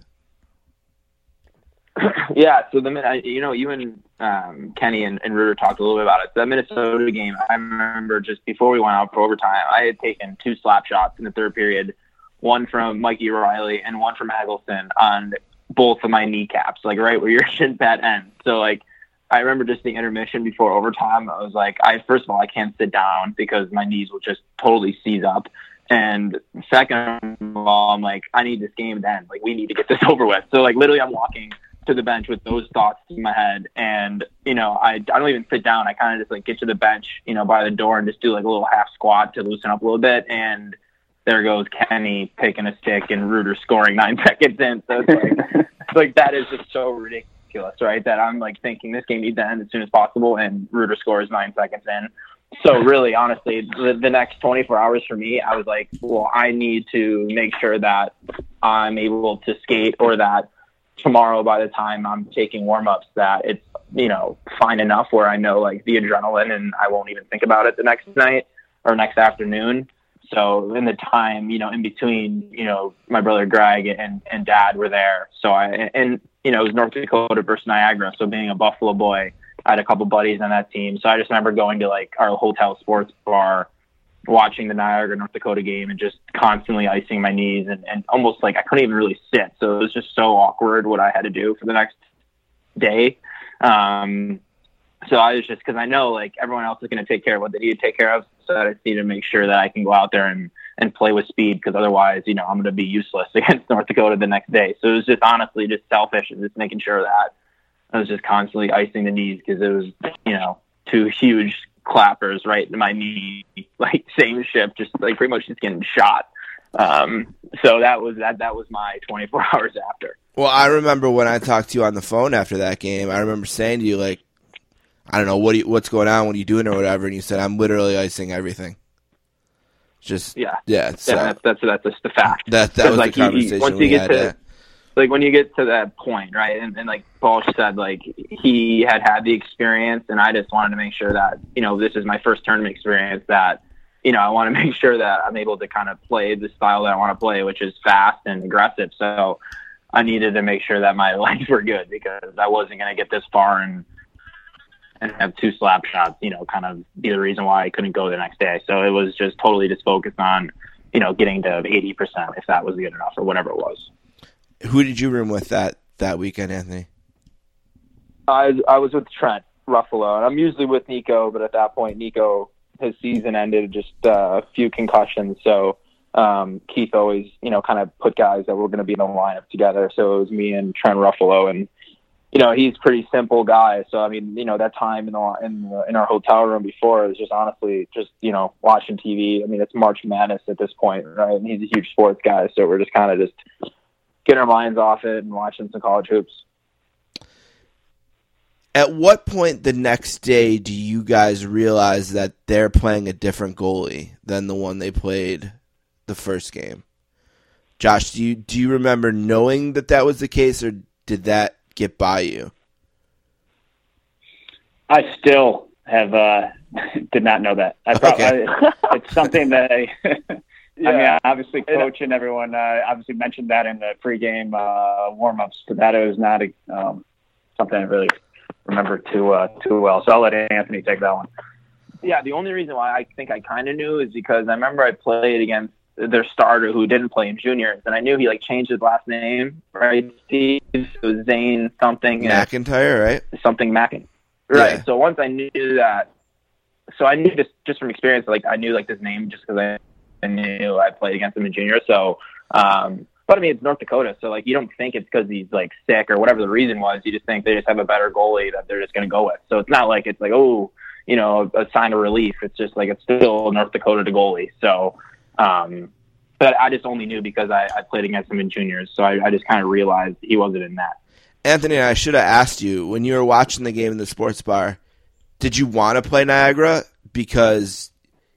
yeah, so the you know, you and um, Kenny and, and Rooter talked a little bit about it. The Minnesota game, I remember just before we went out for overtime, I had taken two slap shots in the third period, one from Mikey Reilly and one from Eggleston on both of my kneecaps, like right where your shin pad ends. So like I remember just the intermission before overtime. I was like, I first of all, I can't sit down because my knees will just totally seize up. And second of all, I'm like, I need this game to end. Like, we need to get this over with. So, like, literally, I'm walking to the bench with those thoughts in my head. And, you know, I, I don't even sit down. I kind of just, like, get to the bench, you know, by the door and just do, like, a little half squat to loosen up a little bit. And there goes Kenny picking a stick and Rooter scoring nine seconds in. So, it's like, like that is just so ridiculous ridiculous, right? That I'm like thinking this game needs to end as soon as possible, and Rooter scores nine seconds in. So really, honestly, the, the next 24 hours for me, I was like, well, I need to make sure that I'm able to skate, or that tomorrow, by the time I'm taking warm ups, that it's you know fine enough where I know like the adrenaline, and I won't even think about it the next night or next afternoon. So in the time, you know, in between, you know, my brother Greg and, and dad were there. So I, and you know, it was North Dakota versus Niagara. So being a Buffalo boy, I had a couple buddies on that team. So I just remember going to like our hotel sports bar, watching the Niagara North Dakota game and just constantly icing my knees and, and almost like I couldn't even really sit. So it was just so awkward what I had to do for the next day. Um, so I was just because I know like everyone else is going to take care of what they need to take care of. So I just need to make sure that I can go out there and and play with speed because otherwise, you know, I'm going to be useless against North Dakota the next day. So it was just honestly just selfish and just making sure that I was just constantly icing the knees because it was, you know, two huge clappers right in my knee, like same ship, just like pretty much just getting shot. Um, so that was that. That was my 24 hours after. Well, I remember when I talked to you on the phone after that game. I remember saying to you like, I don't know what you, what's going on, what are you doing, or whatever, and you said I'm literally icing everything. Just yeah, yeah. Yeah, that's that's that's just the fact. That that was like the conversation he, once we you get had. to yeah. Like when you get to that point, right? And, and like Paul said, like he had had the experience, and I just wanted to make sure that you know this is my first tournament experience. That you know I want to make sure that I'm able to kind of play the style that I want to play, which is fast and aggressive. So I needed to make sure that my legs were good because I wasn't going to get this far and and have two slap shots, you know, kind of be the reason why I couldn't go the next day. So it was just totally just focused on, you know, getting to 80% if that was good enough or whatever it was. Who did you room with that that weekend, Anthony? I I was with Trent Ruffolo, and I'm usually with Nico, but at that point, Nico his season ended, just uh, a few concussions. So um, Keith always, you know, kind of put guys that were going to be in the lineup together. So it was me and Trent Ruffolo, and you know, he's pretty simple guy. So I mean, you know, that time in the in the, in our hotel room before it was just honestly just you know watching TV. I mean, it's March Madness at this point, right? And he's a huge sports guy, so we're just kind of just getting our minds off it and watching some college hoops. At what point the next day do you guys realize that they're playing a different goalie than the one they played the first game? Josh, do you do you remember knowing that that was the case, or did that get by you? I still have uh, did not know that. I probably Okay. it's something that I. I mean, Yeah. obviously, coach and everyone uh, obviously mentioned that in the pregame uh, warm-ups, but that was not a, um, something I really remember too uh, too well. So I'll let Anthony take that one. Yeah, the only reason why I think I kind of knew is because I remember I played against their starter who didn't play in juniors, and I knew he like changed his last name, right? Steve it was Zane something. and- McIntyre, right? something Mackin. Right. Yeah. So once I knew that, so I knew just just from experience, like I knew like this name just because I, I knew I played against him in junior. So, um, but I mean it's North Dakota, so like you don't think it's because he's like sick or whatever the reason was. You just think they just have a better goalie that they're just going to go with. So it's not like it's like oh you know a sign of relief. It's just like it's still North Dakota to goalie. So. Um, but I just only knew because I, I played against him in juniors, so I, I just kind of realized he wasn't in that. Anthony, I should have asked you when you were watching the game in the sports bar. Did you want to play Niagara because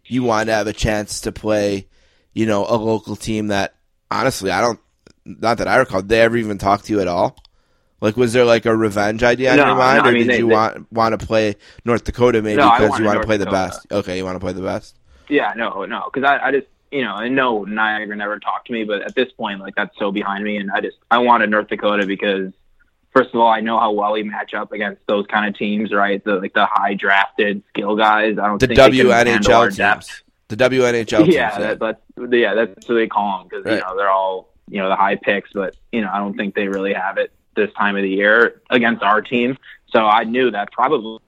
you want to have a chance to play, you know, a local team that honestly I don't, not that I recall, they ever even talked to you at all. Like, was there like a revenge idea in No, your mind, no, I or mean, did they- you they- want want to play North Dakota maybe No, because you want to play the best? Okay, you want to play the best. Yeah, no, no, because I, I just, you know, I know Niagara never talked to me, but at this point, like that's so behind me, and I just, I wanted North Dakota because first of all, I know how well we match up against those kind of teams, right? The like the high drafted skill guys. I don't The think they can handle WNHL teams. depth. The WNHL Yeah, teams. that, that's yeah, that's what they call them because Right. you know they're all you know the high picks, but you know I don't think they really have it this time of the year against our team. So I knew that probably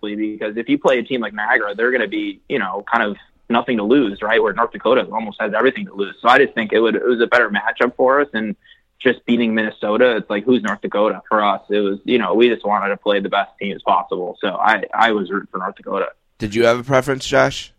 because if you play a team like Niagara, they're going to be you know kind of nothing to lose, right? Where North Dakota almost has everything to lose. So I just think it would it was a better matchup for us and. Just beating Minnesota, it's like who's North Dakota for us? It was, you know, we just wanted to play the best team as possible. So I, I was rooting for North Dakota. Did you have a preference, Josh?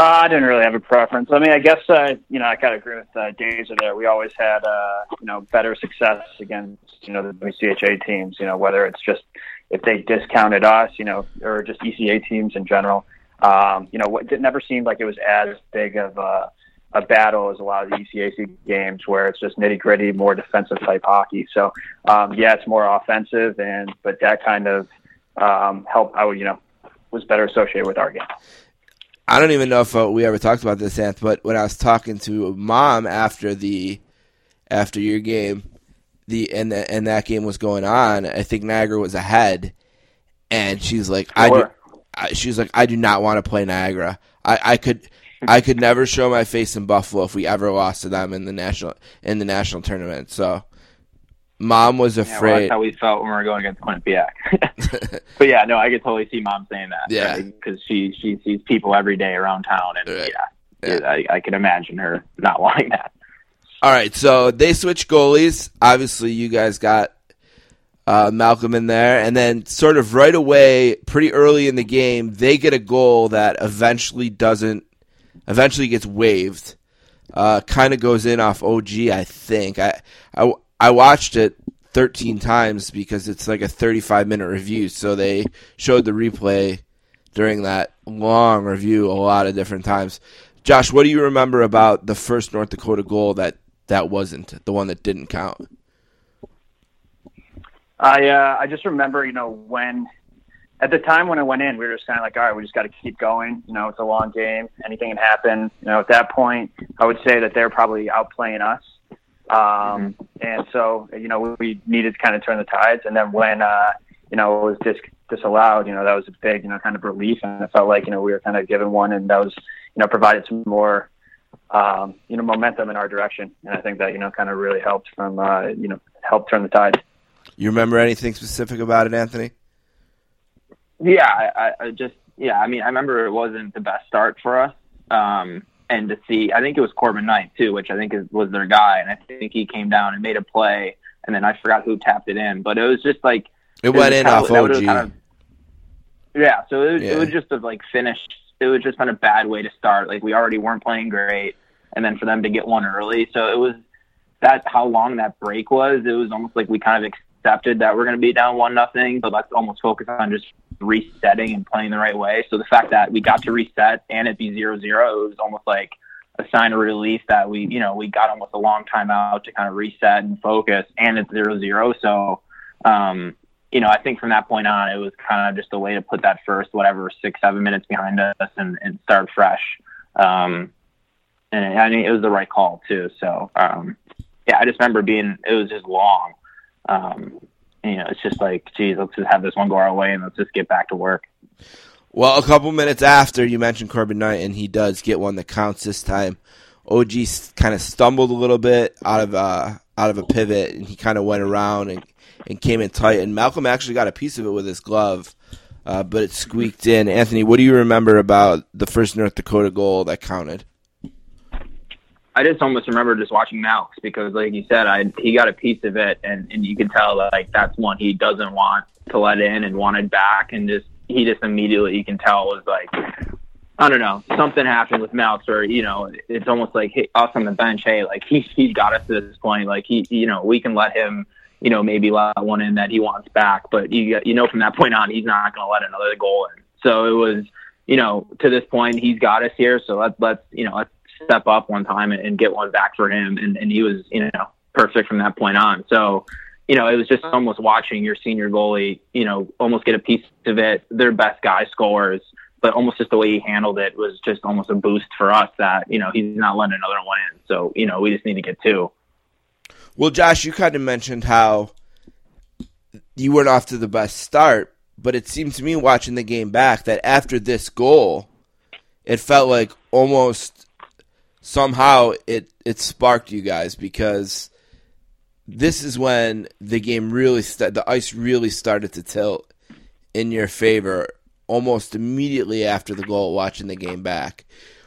Uh, I didn't really have a preference. I mean, I guess uh, you know I kind of agree with uh, Dazer there. We always had uh, you know better success against you know the WCHA teams. You know whether it's just if they discounted us, you know, or just ECAC teams in general. Um, you know, it never seemed like it was as big of a, a battle as a lot of the ECAC games, where it's just nitty gritty, more defensive type hockey. So um, yeah, it's more offensive, and but that kind of um, helped. I would you know was better associated with our game. I don't even know if uh, we ever talked about this, Anth, but when I was talking to mom after the after your game, the and the, and that game was going on, I think Niagara was ahead, and she's like, I do, Sure. I, she's like, I do not want to play Niagara. I, I could. I could never show my face in Buffalo if we ever lost to them in the national in the national tournament. So, mom was Yeah, well, afraid. that's how we felt when we were going against Quinnipiac. but yeah, no, I could totally see mom saying that. Yeah. because she she sees people every day around town, and Right. yeah, Yeah. I, I can imagine her not wanting that. All right, so they switched goalies. Obviously, you guys got uh, Malcolm in there, and then sort of right away, pretty early in the game, they get a goal that eventually doesn't, eventually gets waved. Uh, kind of goes in off OG, I think. I, I I watched it 13 times because it's like a 35 minute review, so they showed the replay during that long review a lot of different times. Josh, what do you remember about the first North Dakota goal that that wasn't the one that didn't count? I uh, I just remember, you know, when at the time when I went in, we were just kind of like, all right, we just got to keep going. You know, it's a long game. Anything can happen. You know, at that point, I would say that they're probably outplaying us. Um, and so, you know, we needed to kind of turn the tides. And then when, uh, you know, it was dis- disallowed, you know, that was a big, you know, kind of relief. And it felt like, you know, we were kind of given one and that was, you know, provided some more, um, you know, momentum in our direction. And I think that, you know, kind of really helped from, uh, you know, helped turn the tide. You remember anything specific about it, Anthony? Yeah, I, I- just yeah, I mean, I remember it wasn't the best start for us. Um, and to see, I think it was Corbin Knight too, which I think is, was their guy, and I think he came down and made a play, and then I forgot who tapped it in, but it was just like It was went in kind of- off OG. kind of- yeah, so it, was- Yeah. it would just have like finished. It would just been a bad way to start. Like we already weren't playing great, and then for them to get one early, so it was that how long that break was. It was almost like we kind of accepted that we're going to be down one nothing, but let's almost focus on just resetting and playing the right way. So the fact that we got to reset and it be zero zero, was almost like a sign of relief that we, you know, we got almost a long time out to kind of reset and focus, and it's zero zero. So, um, you know, I think from that point on, it was kind of just a way to put that first, whatever, six, seven minutes behind us and, and start fresh. Um, and I mean, it was the right call too. So, um, yeah, I just remember being, it was just long. Um, you know, it's just like, geez, let's just have this one go our way and let's just get back to work. Well, a couple minutes after you mentioned Corbin Knight, and he does get one that counts this time. OG kind of stumbled a little bit out of uh, out of a pivot, and he kind of went around and, and came in tight. And Malcolm actually got a piece of it with his glove, uh, but it squeaked in. Anthony, what do you remember about the first North Dakota goal that counted? I just almost remember just watching Malx because, like you said, I he got a piece of it, and and you can tell like that's one he doesn't want to let in and wanted back, and just he just immediately you can tell was like, I don't know, something happened with Malx, or you know, it's almost like hey, us on the bench, hey, like he he's got us to this point, like he, you know, we can let him, you know, maybe let one in that he wants back, but you you know from that point on, he's not going to let another goal in. So it was, you know, to this point, he's got us here, so let's let's you know let's step up one time and, and get one back for him. And, and he was, you know, perfect from that point on. So, you know, it was just almost watching your senior goalie, you know, almost get a piece of it. Their best guy scores, but almost just the way he handled it was just almost a boost for us that, you know, he's not letting another one in. So, you know, we just need to get two. Well, Josh, you kind of mentioned how you weren't off to the best start, but it seemed to me watching the game back that after this goal, it felt like almost somehow it it sparked you guys because this is when the game really st- the ice really started to tilt in your favor almost immediately after the goal watching the game back.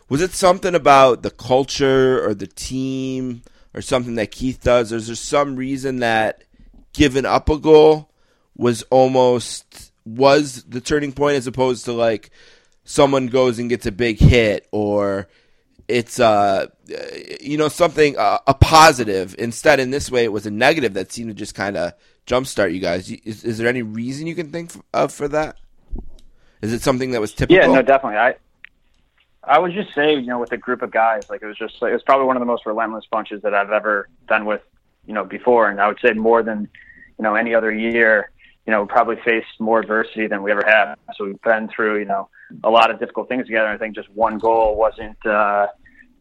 Was it something about the culture or the team or something that Keith does or is there some reason that giving up a goal was almost was the turning point as opposed to like someone goes and gets a big hit or it's uh you know something uh, a positive instead in this way it was a negative that seemed to just kind of jumpstart you guys is, is there any reason you can think of for that is it something that was typical Yeah, no, definitely. I I would just say, you know, with a group of guys, like it was just like it was probably one of the most relentless bunches that I've ever done with, you know, before. And I would say more than, you know, any other year, you know, probably faced more adversity than we ever have. So we've been through, you know, a lot of difficult things together. I think just one goal wasn't, uh,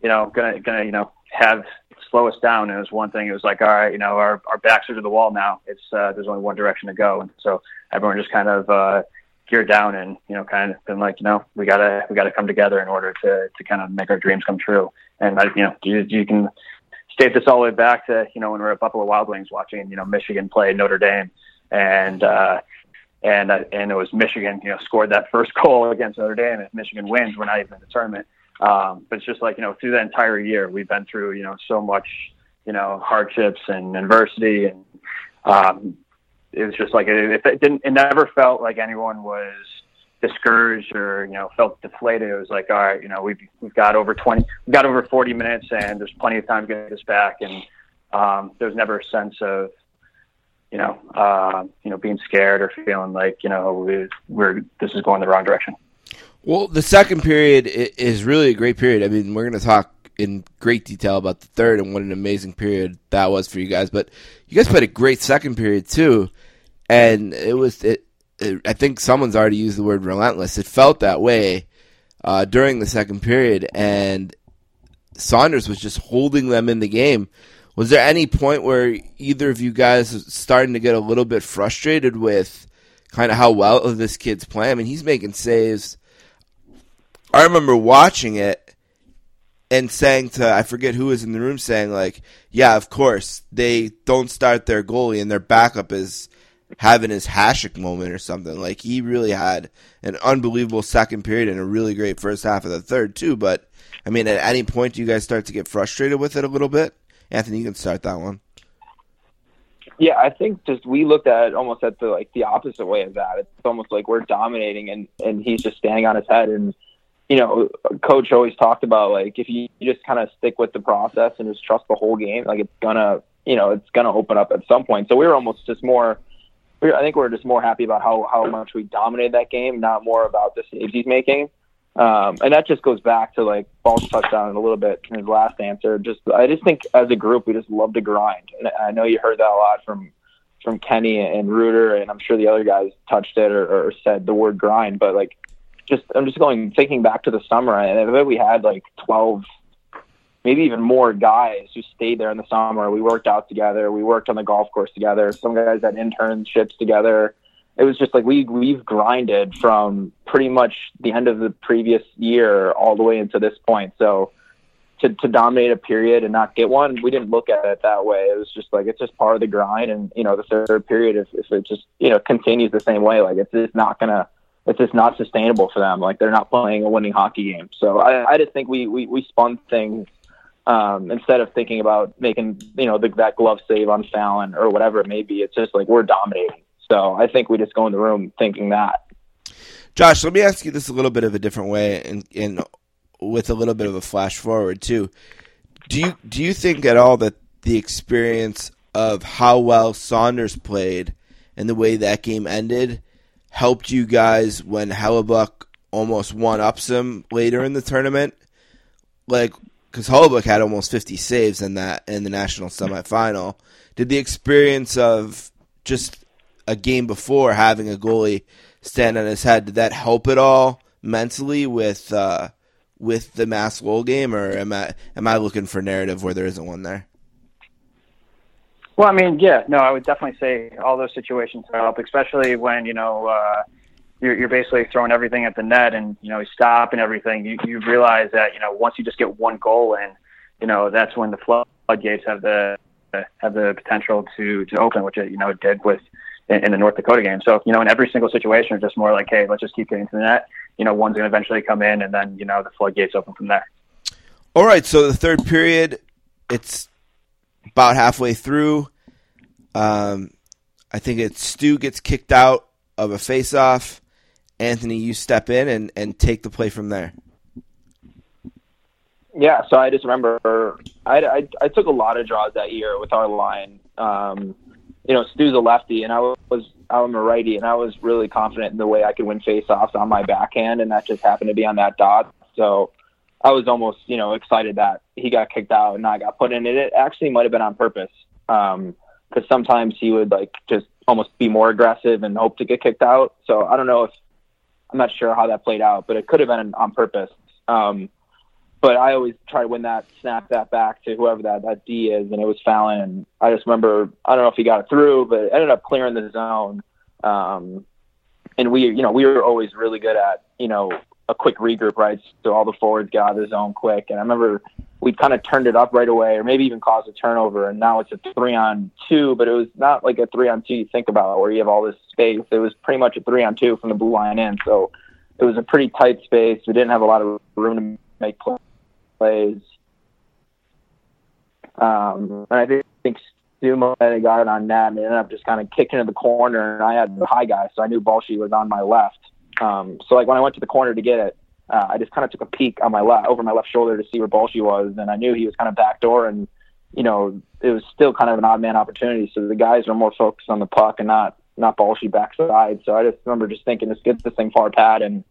you know, gonna gonna you know have slow us down. And it was one thing. It was like, all right, you know, our our backs are to the wall now. It's uh, there's only one direction to go, and so everyone just kind of uh, geared down and you know kind of been like, you know, we gotta we gotta come together in order to to kind of make our dreams come true. And you know, you you can state this all the way back to you know when we were at Buffalo Wild Wings watching you know Michigan play Notre Dame, and uh, and uh, and it was Michigan, you know, scored that first goal against Notre Dame. If Michigan wins, we're not even in the tournament. Um, but it's just like you know, through that entire year, we've been through you know so much, you know, hardships and adversity, and um, it was just like it, it didn't. It never felt like anyone was discouraged or you know felt deflated. It was like, all right, you know, we've we've got over twenty, we've got over forty minutes, and there's plenty of time to get this back. And um, there's never a sense of you know, uh, you know, being scared or feeling like you know we, we're this is going the wrong direction. Well, the second period is really a great period. I mean, we're going to talk in great detail about the third and what an amazing period that was for you guys. But you guys played a great second period too, and it was it. it I think someone's already used the word relentless. It felt that way uh, during the second period, and Saunders was just holding them in the game. Was there any point where either of you guys starting to get a little bit frustrated with kind of how well this kid's playing? I mean, he's making saves. I remember watching it and saying to I forget who was in the room saying like, yeah, of course they don't start their goalie and their backup is having his Hasek moment or something. Like he really had an unbelievable second period and a really great first half of the third too. But I mean, at any point do you guys start to get frustrated with it a little bit? Anthony, you can start that one. Yeah, I think just we looked at it almost at the like the opposite way of that. It's almost like we're dominating and and he's just standing on his head and you know, coach always talked about like if you just kind of stick with the process and just trust the whole game, like it's gonna, you know, it's gonna open up at some point. So we were almost just more. Were, I think we are just more happy about how how much we dominated that game, not more about the saves he's making. Um, and that just goes back to like Paul's touched on a little bit in his last answer. Just I just think as a group we just love to grind, and I know you heard that a lot from from Kenny and Rooter, and I'm sure the other guys touched it or, or said the word grind. But like, just I'm just going thinking back to the summer, and I bet we had like 12, maybe even more guys who stayed there in the summer. We worked out together, we worked on the golf course together. Some guys had internships together it was just like we we've grinded from pretty much the end of the previous year all the way into this point. So to to dominate a period and not get one, we didn't look at it that way. It was just like it's just part of the grind, and you know the third period if if it just you know continues the same way, like it's just not gonna. It's just not sustainable for them. Like they're not playing a winning hockey game. So I, I just think we, we, we spun things um, instead of thinking about making you know the, that glove save on Fallon or whatever it may be. It's just like we're dominating so I think we just go in the room thinking that. Josh, let me ask you this a little bit of a different way, and, and with a little bit of a flash forward too. Do you do you think at all that the experience of how well Saunders played and the way that game ended helped you guys when Hellebuyck almost one ups him later in the tournament? Like, because Hellebuyck had almost 50 saves in that in the national semifinal. Did the experience of just a game before having a goalie stand on his head. Did that help at all mentally with uh, with the Mass Lowell game, or am I am I looking for narrative where there isn't one there? Well, I mean, yeah, no, I would definitely say all those situations help, especially when you know uh, you're, you're basically throwing everything at the net and you know stop and everything. You you realize that you know once you just get one goal in, you know that's when the floodgates have the have the potential to to open, which it you know it did with in, in the North Dakota game. So you know in every single situation, it's just more like, hey, let's just keep getting to the net. You know, one's going to eventually come in, and then you know the floodgates open from there. All right, so the third period, it's about halfway through. Um, I think it's Stu gets kicked out of a face-off. Anthony, you step in and, and take the play from there. Yeah, so I just remember I, I, I took a lot of draws that year with our line. Um, you know, Stu's a lefty, and I was I'm a righty, and I was really confident in the way I could win faceoffs on my backhand, and that just happened to be on that dot. So I was almost you know excited that he got kicked out and I got put in. It actually might have been on purpose because um, sometimes he would like just almost be more aggressive and hope to get kicked out. So I don't know if I'm not sure how that played out, but it could have been on purpose. Um, but I always try to win that, snap that back to whoever that, that D is, and it was Fallon. And I just remember, I don't know if he got it through, but it ended up clearing the zone. Um, and we, you know, we were always really good at, you know, a quick regroup, right? So all the forwards got out of the zone quick. And I remember we kind of turned it up right away, or maybe even caused a turnover. And now it's a three on two, but it was not like a three on two you think about where you have all this space. It was pretty much a three on two from the blue line in. So it was a pretty tight space. We didn't have a lot of room to make plays. Um, and I think, think might have got it on net and ended up just kind of kicking in the corner. And I had the high guy, so I knew Balchy was on my left. Um, so like when I went to the corner to get it, uh, I just kind of took a peek on my left over my left shoulder to see where Balchy was, and I knew he was kind of backdoor, and you know it was still kind of an odd man opportunity. So the guys were more focused on the puck and not not Balchy backside. So I just remember just thinking, just get this thing far pad, and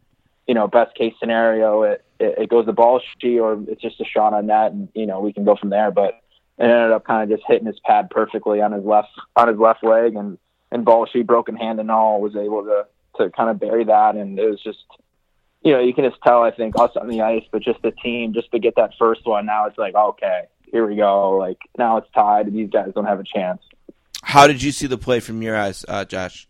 you know best case scenario it it, it goes to Balchy or it's just a shot on net, and you know we can go from there. But it ended up kind of just hitting his pad perfectly on his left on his left leg, and and Balchy broken hand and all was able to to kind of bury that. And it was just, you know, you can just tell, I think, us on the ice, but just the team, just to get that first one. Now it's like, okay, here we go. Like, now it's tied, and these guys don't have a chance. How did you see the play from your eyes, uh, Josh?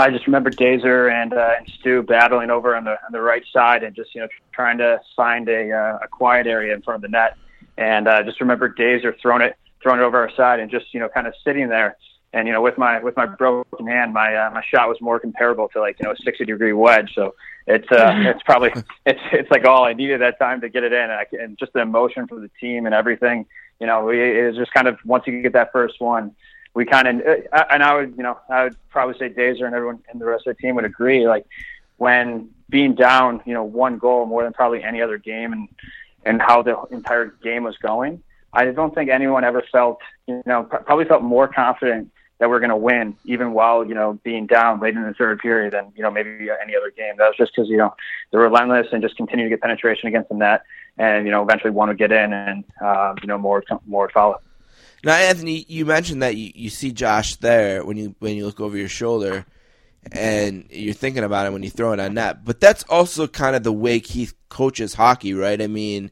I just remember Dazer and uh, and Stu battling over on the on the right side and just you know trying to find a uh, a quiet area in front of the net. And uh, just remember Dazer throwing it throwing it over our side and just you know kind of sitting there. And you know with my with my broken hand my uh, my shot was more comparable to like you know a 60 degree wedge. So it's uh it's probably it's it's like all I needed that time to get it in. And, I, and just the emotion for the team and everything you know we, it was just kind of once you get that first one we kind of uh, and I would you know I would probably say Dazer and everyone and the rest of the team would agree like when being down you know one goal more than probably any other game and and how the entire game was going I don't think anyone ever felt you know probably felt more confident that we're going to win, even while you know being down late in the third period, than you know maybe any other game. That was just because you know they're relentless and just continue to get penetration against the net, and you know eventually one would get in, and uh, you know more more follow. Now, Anthony, you mentioned that you, you see Josh there when you when you look over your shoulder, and you're thinking about him when you throw it on net. But that's also kind of the way Keith coaches hockey, right? I mean,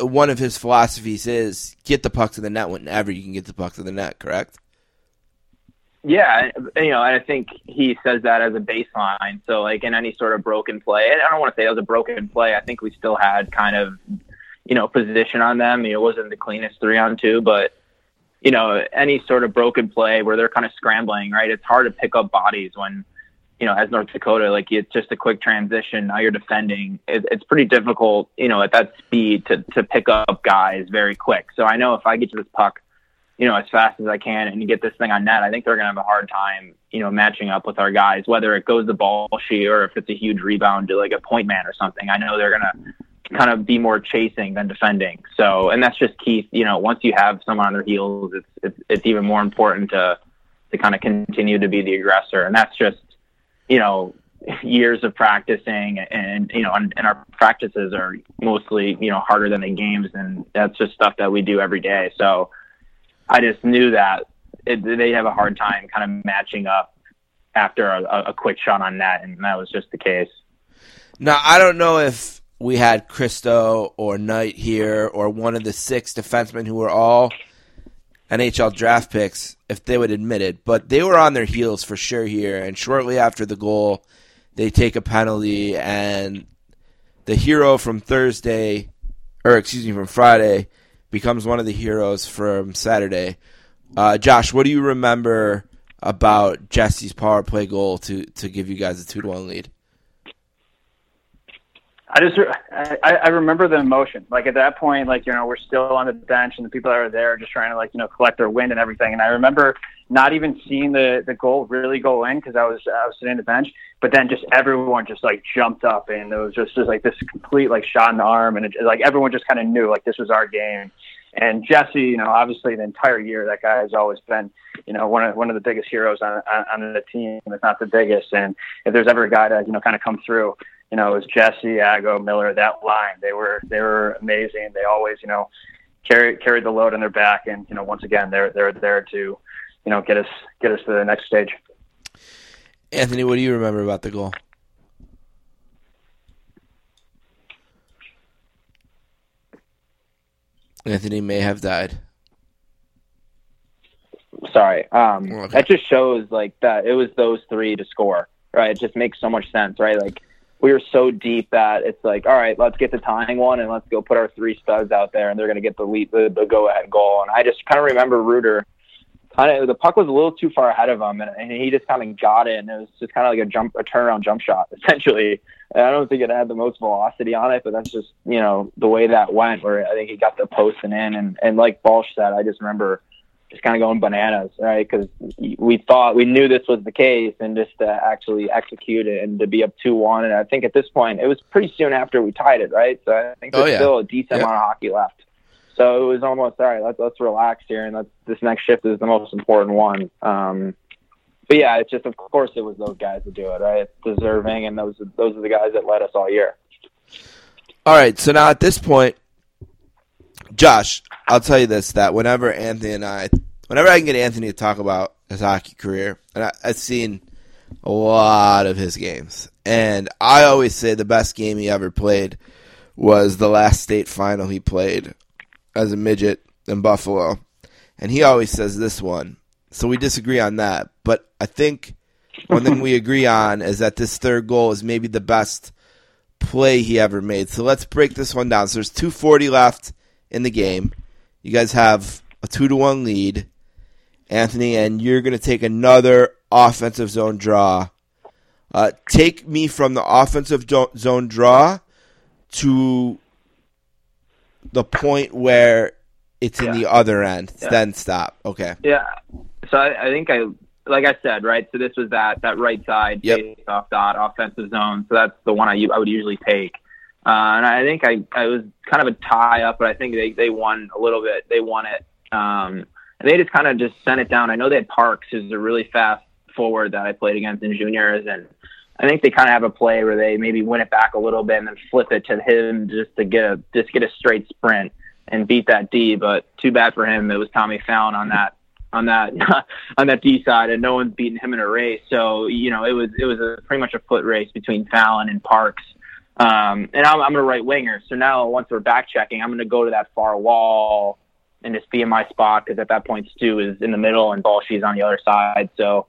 uh, one of his philosophies is get the puck to the net whenever you can get the puck to the net. Correct? Yeah, you know, and I think he says that as a baseline. So, like in any sort of broken play, I don't want to say it was a broken play. I think we still had kind of, you know, position on them. it wasn't the cleanest three on two, but you know, any sort of broken play where they're kind of scrambling, right? It's hard to pick up bodies when, you know, as North Dakota, like it's just a quick transition. Now you're defending. It, it's pretty difficult, you know, at that speed to to pick up guys very quick. So I know if I get to this puck you know, as fast as I can and get this thing on net, I think they're going to have a hard time, you know, matching up with our guys, whether it goes the ball sheet or if it's a huge rebound to like a point man or something. I know they're going to kind of be more chasing than defending. So, and that's just Keith, you know, once you have someone on their heels, it's, it's, it's even more important to, to kind of continue to be the aggressor. And that's just, you know, years of practicing and, you know, and, and our practices are mostly, you know, harder than the games. And that's just stuff that we do every day. So, I just knew that it, they have a hard time kind of matching up after a, a quick shot on net, and that was just the case. Now I don't know if we had Kristo or Knight here or one of the six defensemen who were all NHL draft picks if they would admit it, but they were on their heels for sure here. And shortly after the goal, they take a penalty, and the hero from Thursday, or excuse me, from Friday, becomes one of the heroes from Saturday. Uh, Josh, what do you remember about Jesse's power play goal to to give you guys a two to one lead? I just I, I remember the emotion. Like at that point, like you know, we're still on the bench, and the people that are there are just trying to like you know collect their wind and everything. And I remember not even seeing the the goal really go in because I was I was sitting on the bench, but then just everyone just like jumped up, and it was just just like this complete like shot in the arm, and it, like everyone just kind of knew like this was our game. And Jesse, you know, obviously the entire year that guy has always been, you know, one of one of the biggest heroes on on, on the team, if not the biggest. And if there's ever a guy that you know kind of come through you know, it was Jesse, Ago, Miller, that line. They were they were amazing. They always, you know, carried carried the load on their back, and you know, once again, they're they're there to, you know, get us get us to the next stage. Anthony, what do you remember about the goal? Anthony may have died. Sorry. Um, okay. That just shows like that it was those three to score, right? It just makes so much sense, right? Like we were so deep that it's like, all right, let's get the tying one and let's go put our three studs out there and they're going to get the lead, the, the go ahead goal. And I just kind of remember Rooter kind of, the puck was a little too far ahead of him and, and he just kind of got it. And it was just kind of like a jump, a turnaround jump shot, essentially. And I don't think it had the most velocity on it, but that's just, you know, the way that went where I think he got the post and in. And, and like Balch said, I just remember just kind of going bananas, right? Because we thought we knew this was the case, and just to actually execute it and to be up two one. And I think at this point, it was pretty soon after we tied it, right? So I think there's oh, yeah. still a decent yeah. amount of hockey left. So it was almost all right. Let's let's relax here, and let's, this next shift is the most important one. Um, but yeah, it's just of course it was those guys that do it, right? It's deserving, and those those are the guys that led us all year. All right, so now at this point, Josh, I'll tell you this: that whenever Anthony and I, whenever I can get Anthony to talk about his hockey career, and I, I've seen a lot of his games, and I always say the best game he ever played was the last state final he played as a midget in Buffalo, and he always says this one. So we disagree on that, but I think one thing we agree on is that this third goal is maybe the best play he ever made. So let's break this one down. So there's 240 left in the game. You guys have a two to one lead, Anthony, and you're going to take another offensive zone draw. Uh, take me from the offensive do- zone draw to the point where it's in yeah. the other end. Yeah. Then stop. Okay. Yeah. So I, I, think I, like I said, right. So this was that that right side yep. off dot offensive zone. So that's the one I I would usually take. Uh, and I think I, I was kind of a tie up, but I think they, they won a little bit. They won it. Um, and they just kind of just sent it down. I know they had Parks, who's a really fast forward that I played against in juniors. And I think they kind of have a play where they maybe win it back a little bit and then flip it to him just to get a, just get a straight sprint and beat that D. But too bad for him. It was Tommy Fallon on that on that on that D side, and no one's beaten him in a race. So you know, it was it was a pretty much a foot race between Fallon and Parks. Um, and I'm, I'm a right winger. So now once we're back checking, I'm going to go to that far wall and just be in my spot because at that point Stu is in the middle and Balchy's on the other side. So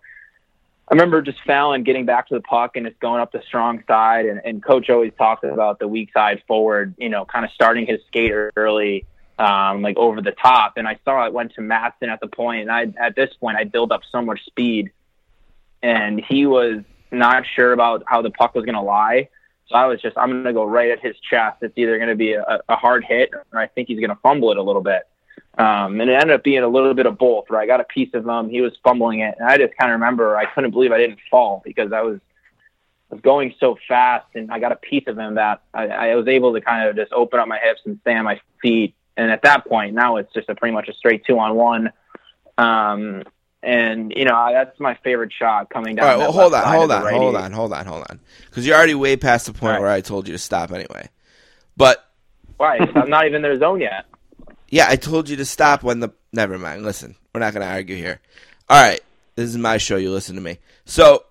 I remember just Fallon getting back to the puck and just going up the strong side. And, and coach always talked about the weak side forward, you know, kind of starting his skater early, um, like over the top. And I saw it went to Mattson at the point, and I at this point I built up so much speed, and he was not sure about how the puck was going to lie. So I was just, I'm going to go right at his chest. It's either going to be a, a hard hit or I think he's going to fumble it a little bit. Um, and it ended up being a little bit of both, where I got a piece of him, he was fumbling it, and I just kind of remember I couldn't believe I didn't fall because I was was going so fast, and I got a piece of him that I, I was able to kind of just open up my hips and stay on my feet. And at that point, now it's just a pretty much a straight two on one. Um, and you know that's my favorite shot coming down. All right, well, hold on, hold on, hold on, hold on, hold on, because you're already way past the point right. where I told you to stop anyway. But why? I'm not even in their zone yet. Yeah, I told you to stop when the. Never mind. Listen, we're not going to argue here. All right, this is my show. You listen to me. So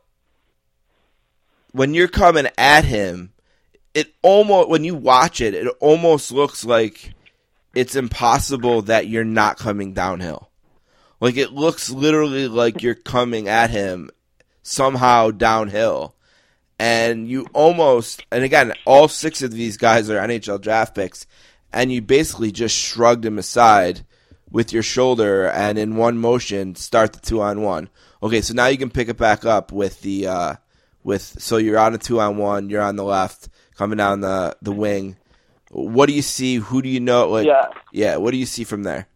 when you're coming at him, it almost when you watch it, it almost looks like it's impossible that you're not coming downhill Like it looks literally like you're coming at him somehow downhill. And you almost, and again, all six of these guys are NHL draft picks, and you basically just shrugged him aside with your shoulder and in one motion start the two on one. Okay, so now you can pick it back up with the, uh, with, so you're on a two on one, you're on the left, coming down the, the wing. What do you see? Who do you know? Like, Yeah. yeah, what do you see from there?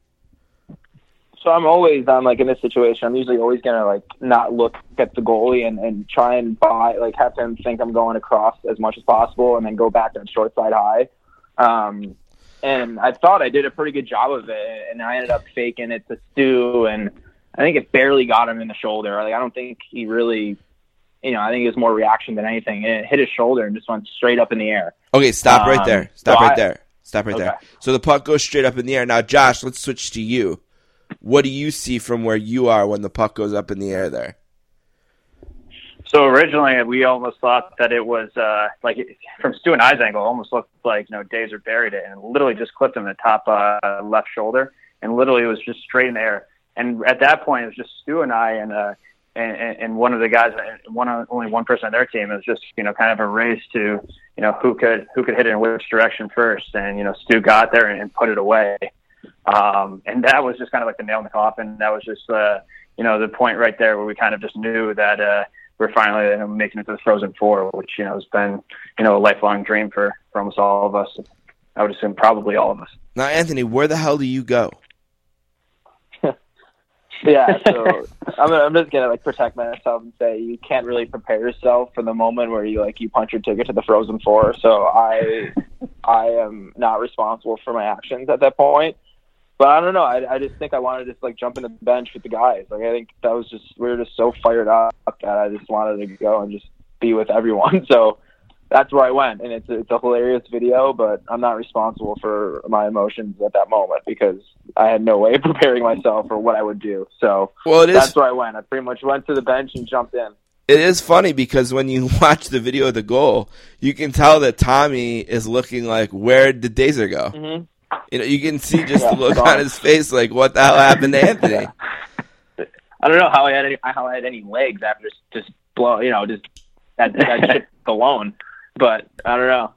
So I'm always on like in this situation. I'm usually always gonna like not look at the goalie and, and try and buy like have him think I'm going across as much as possible and then go back on short side high. Um, and I thought I did a pretty good job of it, and I ended up faking it to Stu, and I think it barely got him in the shoulder. Like I don't think he really, you know, I think it was more reaction than anything. And it hit his shoulder and just went straight up in the air. Okay, stop right Um, there. Stop so right I- there. Stop right there. So the puck goes straight up in the air. Now, Josh, let's switch to you. What do you see from where you are when the puck goes up in the air there? So originally, we almost thought that it was uh, like from Stu and I's angle, it almost looked like you know Dazer buried it and literally just clipped him in the top uh, left shoulder, and literally it was just straight in the air. And at that point, it was just Stu and I and uh, and, and and one of the guys, one only one person on their team. It was just you know kind of a race to you know who could who could hit it in which direction first. And you know Stu got there and, and put it away. Um, and that was just kind of like the nail in the coffin. That was just uh, you know the point right there where we kind of just knew that. Uh, we're finally you know, making it to the Frozen Four, which you know has been you know a lifelong dream for for almost all of us. I would assume probably all of us. Now, Anthony, where the hell do you go? Yeah, so I'm, I'm just gonna like protect myself and say you can't really prepare yourself for the moment where you like you punch your ticket to the Frozen Four. So I, I am not responsible for my actions at that point. But I don't know. I, I just think I wanted to just like jump into the bench with the guys. Like I think that was just we were just so fired up that I just wanted to go and just be with everyone. So that's where I went, and it's a, it's a hilarious video. But I'm not responsible for my emotions at that moment because I had no way of preparing myself for what I would do. So Well, it is that's where I went. I pretty much went to the bench and jumped in. it is funny because when you watch the video of the goal, you can tell that Tommy is looking like, where did Dazer go? Mm-hmm. You know, you can see just Yeah, the look on his face, like, what the hell happened to Anthony? I don't know how I had any how I had any legs after just, just blow, you know, just that that shit alone. But I don't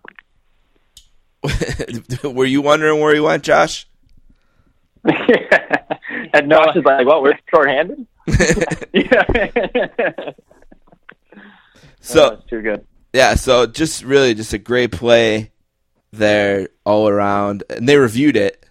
know. Were you wondering where he went, Josh? and no, Josh is like, "What? We're shorthanded." yeah. so oh, it's too good. Yeah, so just really just a great play there all around. And they reviewed it.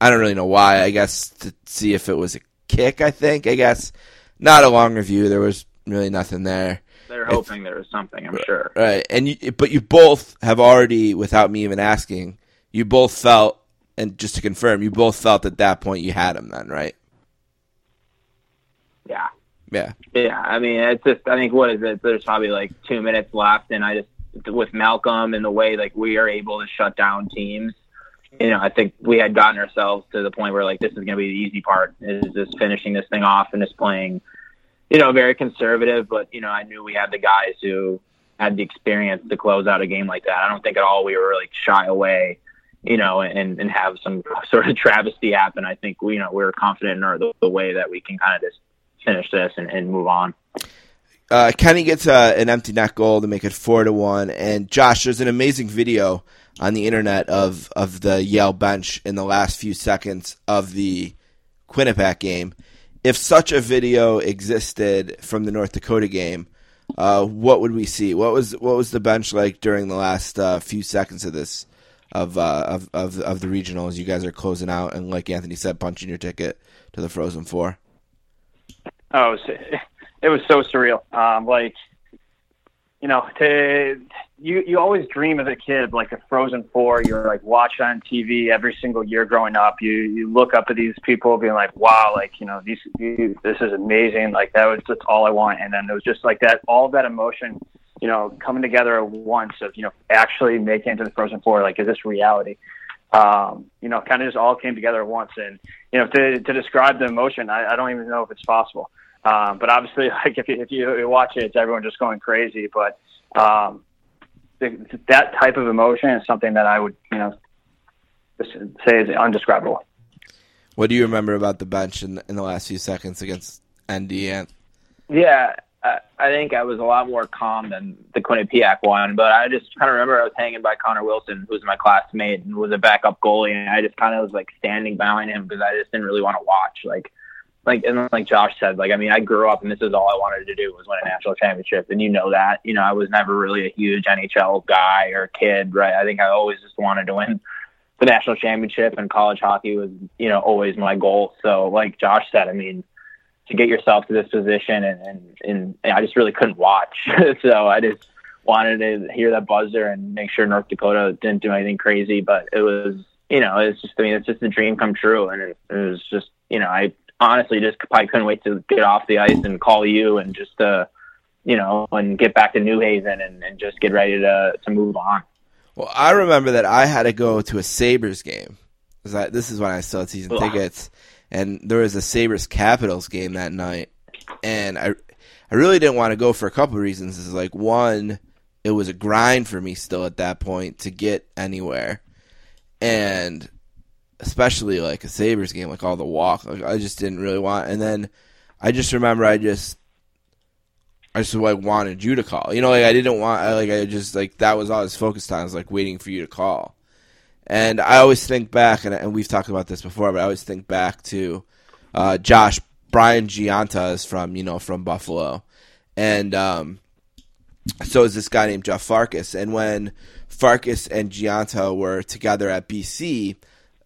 I don't really know why. I guess to see if it was a kick, I think. I guess not a long review. There was really nothing there. They're hoping there was something. I'm sure. Right. And you but you both have already without me even asking, you both felt and just to confirm, you both felt at that point you had him then, right? Yeah. Yeah. Yeah, I mean, it's just. I think what is it? There's probably like two minutes left, and I just with Malcolm and the way like we are able to shut down teams. You know, I think we had gotten ourselves to the point where like this is going to be the easy part is just finishing this thing off and just playing. You know, very conservative, but you know, I knew we had the guys who had the experience to close out a game like that. I don't think at all we were like shy away, you know, and and have some sort of travesty happen. I think we, you know, we were confident in our, the, the way that we can kind of just finish this and, and move on. Uh, Kenny gets uh, an empty net goal to make it four to one. And Josh, there's an amazing video on the internet of of the Yale bench in the last few seconds of the Quinnipiac game. If such a video existed from the North Dakota game, uh, what would we see? What was what was the bench like during the last uh, few seconds of this of, uh, of of of the regional as you guys are closing out and like Anthony said, punching your ticket to the Frozen Four? Oh, it was, so surreal. Um, like, you know, to you you always dream as a kid like a Frozen Four. You're like watch on TV every single year growing up. You you look up at these people being like, wow, like you know these, these this is amazing. Like that was that's all I want. And then it was just like that, all that emotion, you know, coming together at once of you know actually making it to the Frozen Four. Like, is this reality? Um, you know, kind of just all came together at once. And you know, to to describe the emotion, I, I don't even know if it's possible. Um, but obviously, like if you, if you watch it, it's everyone just going crazy. But um, the, that type of emotion is something that I would, you know, just say is undescribable. What do you remember about the bench in, in the last few seconds against ND? And Yeah, I, I think I was a lot more calm than the Quinnipiac one, but I just kind of remember I was hanging by Connor Wilson, who was my classmate and was a backup goalie, and I just kind of was like standing behind him because I just didn't really want to watch. Like, like and like Josh said, like I mean, I grew up and this is all I wanted to do was win a national championship, and you know that. You know, I was never really a huge NHL guy or kid, right? I think I always just wanted to win the national championship, and college hockey was, you know, always my goal. So, like Josh said, I mean to get yourself to this position and, and, and I just really couldn't watch. so I just wanted to hear that buzzer and make sure North Dakota didn't do anything crazy. But it was, you know, it's just, I mean, it's just a dream come true. And it, it was just, you know, I honestly just probably couldn't wait to get off the ice and call you and just, uh, you know, and get back to New Haven and, and just get ready to, to move on. Well, I remember that I had to go to a Sabres game. This is when I still had season tickets and there was a Sabres Capitals game that night, and I I really didn't want to go for a couple of reasons. Is like one, it was a grind for me still at that point to get anywhere, and especially like a Sabres game, like all the walk, like I just didn't really want. And then I just remember I just I just like wanted you to call. You know, like I didn't want I, like I just like that was all I was focused on. I was like waiting for you to call. And I always think back, and, and we've talked about this before, but I always think back to uh, Josh Brian Gionta is from you know from Buffalo, and um, so is this guy named Jeff Farkas. And when Farkas and Gionta were together at BC,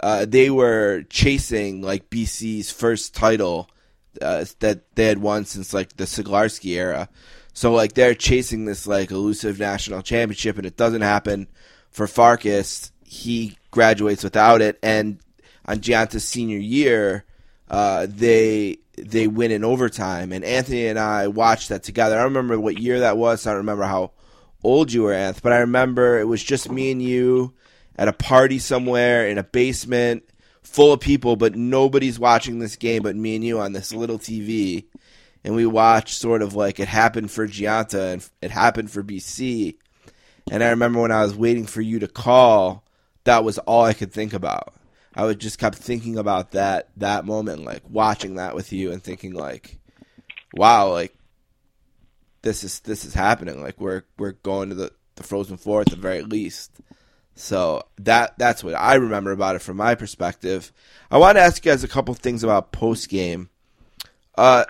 uh, they were chasing like BC's first title uh, that they had won since like the Siglarski era. So like they're chasing this like elusive national championship, and it doesn't happen for Farkas he graduates without it, and on Gionta's senior year, uh, they they win in overtime. And Anthony and I watched that together. I don't remember what year that was. I don't remember how old you were, Anth, but I remember it was just me and you at a party somewhere in a basement full of people, but nobody's watching this game but me and you on this little TV. And we watched sort of like it happened for Gionta and it happened for BC. And I remember when I was waiting for you to call, that was all I could think about. I would just kept thinking about that that moment, like watching that with you and thinking like, wow, like this is this is happening. Like we're we're going to the, the Frozen Four at the very least. So that that's what I remember about it from my perspective. I want to ask you guys a couple things about post game. Uh,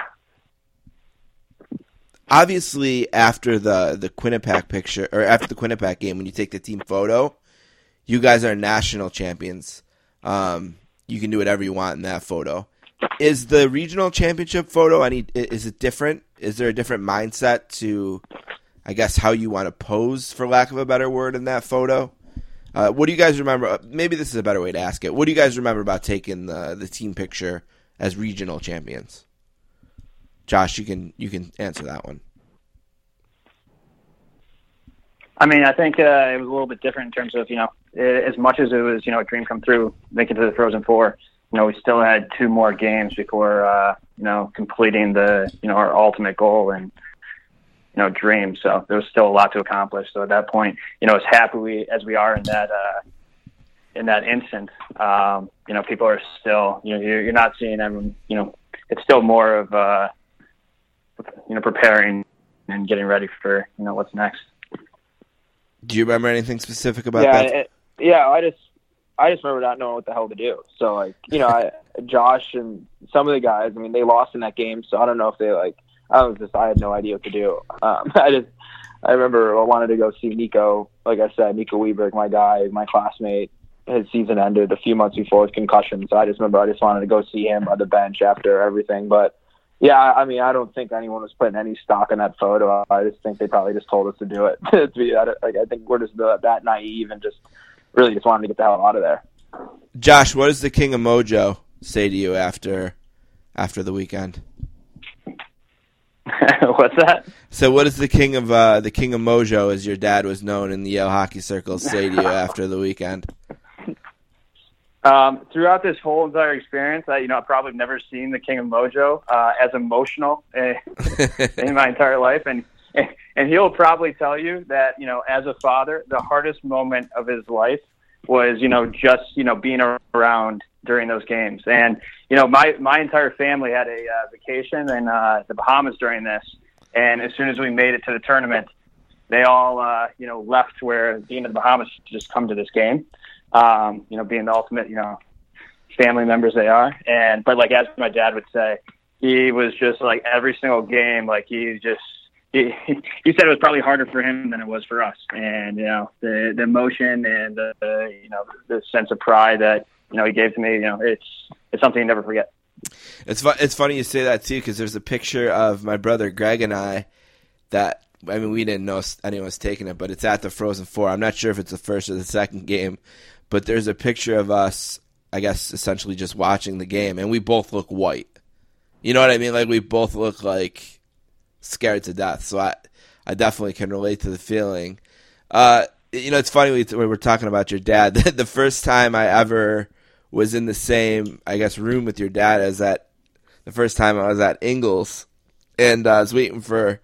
obviously, after the the Quinnipiac picture or after the Quinnipiac game, when you take the team photo, you guys are national champions. Um, you can do whatever you want in that photo. Is the regional championship photo any? Is it different? Is there a different mindset to, I guess, how you want to pose, for lack of a better word, in that photo? Uh, what do you guys remember? Uh, maybe this is a better way to ask it. What do you guys remember about taking the the team picture as regional champions? Josh, you can you can answer that one. I mean, I think uh, it was a little bit different in terms of you know, as much as it was you know a dream come true, making it to the Frozen Four. You know, we still had two more games before uh, you know completing the you know our ultimate goal and you know dream. So there was still a lot to accomplish. So at that point, you know, as happy we, as we are in that uh, in that instant, um, you know, people are still you know you're, you're not seeing them. You know, it's still more of uh, you know preparing and getting ready for you know what's next. Do you remember anything specific about yeah, that? It, yeah, I just I just remember not knowing what the hell to do. So like, you know, I, Josh and some of the guys, I mean, they lost in that game, so I don't know if they like. I was just I had no idea what to do. Um, I just I remember I wanted to go see Nico. Like I said, Nico Weberg, my guy, my classmate. His season ended a few months before with concussion, so I just remember I just wanted to go see him on the bench after everything. But yeah, I mean, I don't think anyone was putting any stock in that photo. I just think they probably just told us to do it. to be, like, I think we're just that naive and just really just wanted to get the hell out of there. Josh, what does the King of Mojo say to you after after the weekend? What's that? So, what does the King of uh, the King of Mojo, as your dad was known in the Yale hockey circles, say to you after the weekend? Um, throughout this whole entire experience, I, you know, I've probably never seen the King of Mojo uh, as emotional uh, in my entire life, and and he'll probably tell you that you know, as a father, the hardest moment of his life was you know just you know being around during those games. And you know my my entire family had a uh, vacation in uh, the Bahamas during this, and as soon as we made it to the tournament, they all uh, you know left where being in the Bahamas to just come to this game. Um, you know, being the ultimate you know family members they are. And but like as my dad would say, he was just like every single game, like he just he, said it was probably harder for him than it was for us. And you know the the emotion and the, the you know the sense of pride that you know he gave to me, you know it's it's something you never forget. It's fu- it's funny you say that too because there's a picture of my brother Greg and I that I mean we didn't know anyone was taking it, but it's at the Frozen Four. I'm not sure if it's the first or the second game, but there's a picture of us I guess essentially just watching the game, and we both look white. You know what I mean? Like we both look like scared to death. So I, I definitely can relate to the feeling. Uh, you know, it's funny we, we were talking about your dad. the first time I ever was in the same, I guess, room with your dad as that. The first time I was at Ingalls, and uh, I was waiting for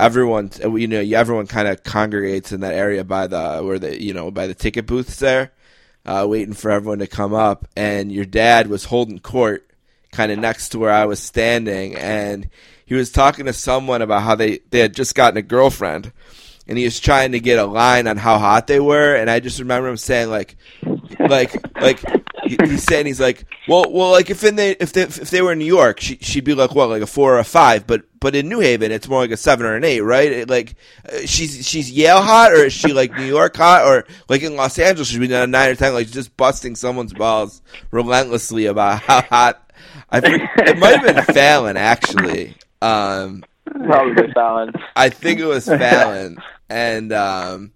everyone. You know, everyone kind of congregates in that area by the where the you know by the ticket booths there uh, waiting for everyone to come up, and your dad was holding court kind of next to where I was standing, and he was talking to someone about how they, they had just gotten a girlfriend, and he was trying to get a line on how hot they were, and I just remember him saying like, like, like he's saying he's like, well, well, like if in they if they if they were in New York, she she'd be like what, like a four or a five, but but in New Haven, it's more like a seven or an eight, right? It, like uh, she's she's Yale hot, or is she like New York hot, or like in Los Angeles, she'd be a nine or ten, like just busting someone's balls relentlessly about how hot. I think it might have been Fallon actually. Um, Probably Fallon. I think it was Fallon, and um,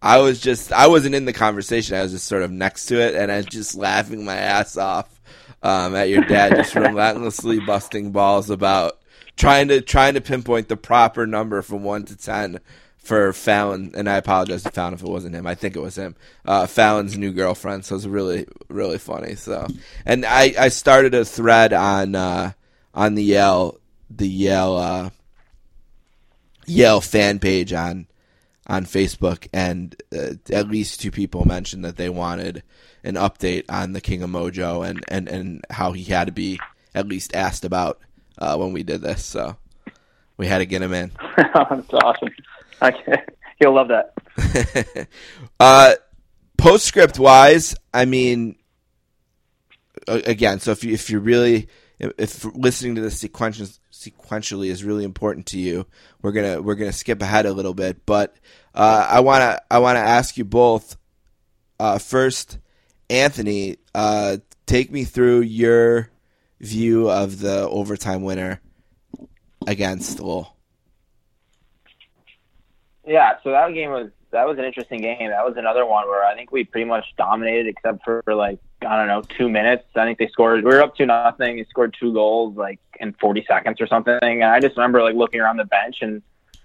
I was just I wasn't in the conversation. I was just sort of next to it, and I was just laughing my ass off um, at your dad just relentlessly busting balls about trying to trying to pinpoint the proper number from one to ten for Fallon. And I apologize to Fallon if it wasn't him. I think it was him. Uh, Fallon's new girlfriend. So it was really really funny. So and I I started a thread on uh, on the Yale the Yale uh, Yale fan page on on Facebook, and uh, at least two people mentioned that they wanted an update on the King of Mojo and, and, and how he had to be at least asked about uh, when we did this. So we had to get him in. That's awesome. Okay. He'll love that. uh, postscript wise, I mean, again, so if you if you really if listening to the sequential sequentially is really important to you, we're gonna we're gonna skip ahead a little bit. But uh, I wanna I wanna ask you both. Uh, first, Anthony, uh, take me through your view of the overtime winner against Lowell. Yeah, so that game was that was an interesting game. That was another one where I think we pretty much dominated, except for like I don't know two minutes. I think they scored. We were up to nothing. They scored two goals like in 40 seconds or something. And I just remember like looking around the bench and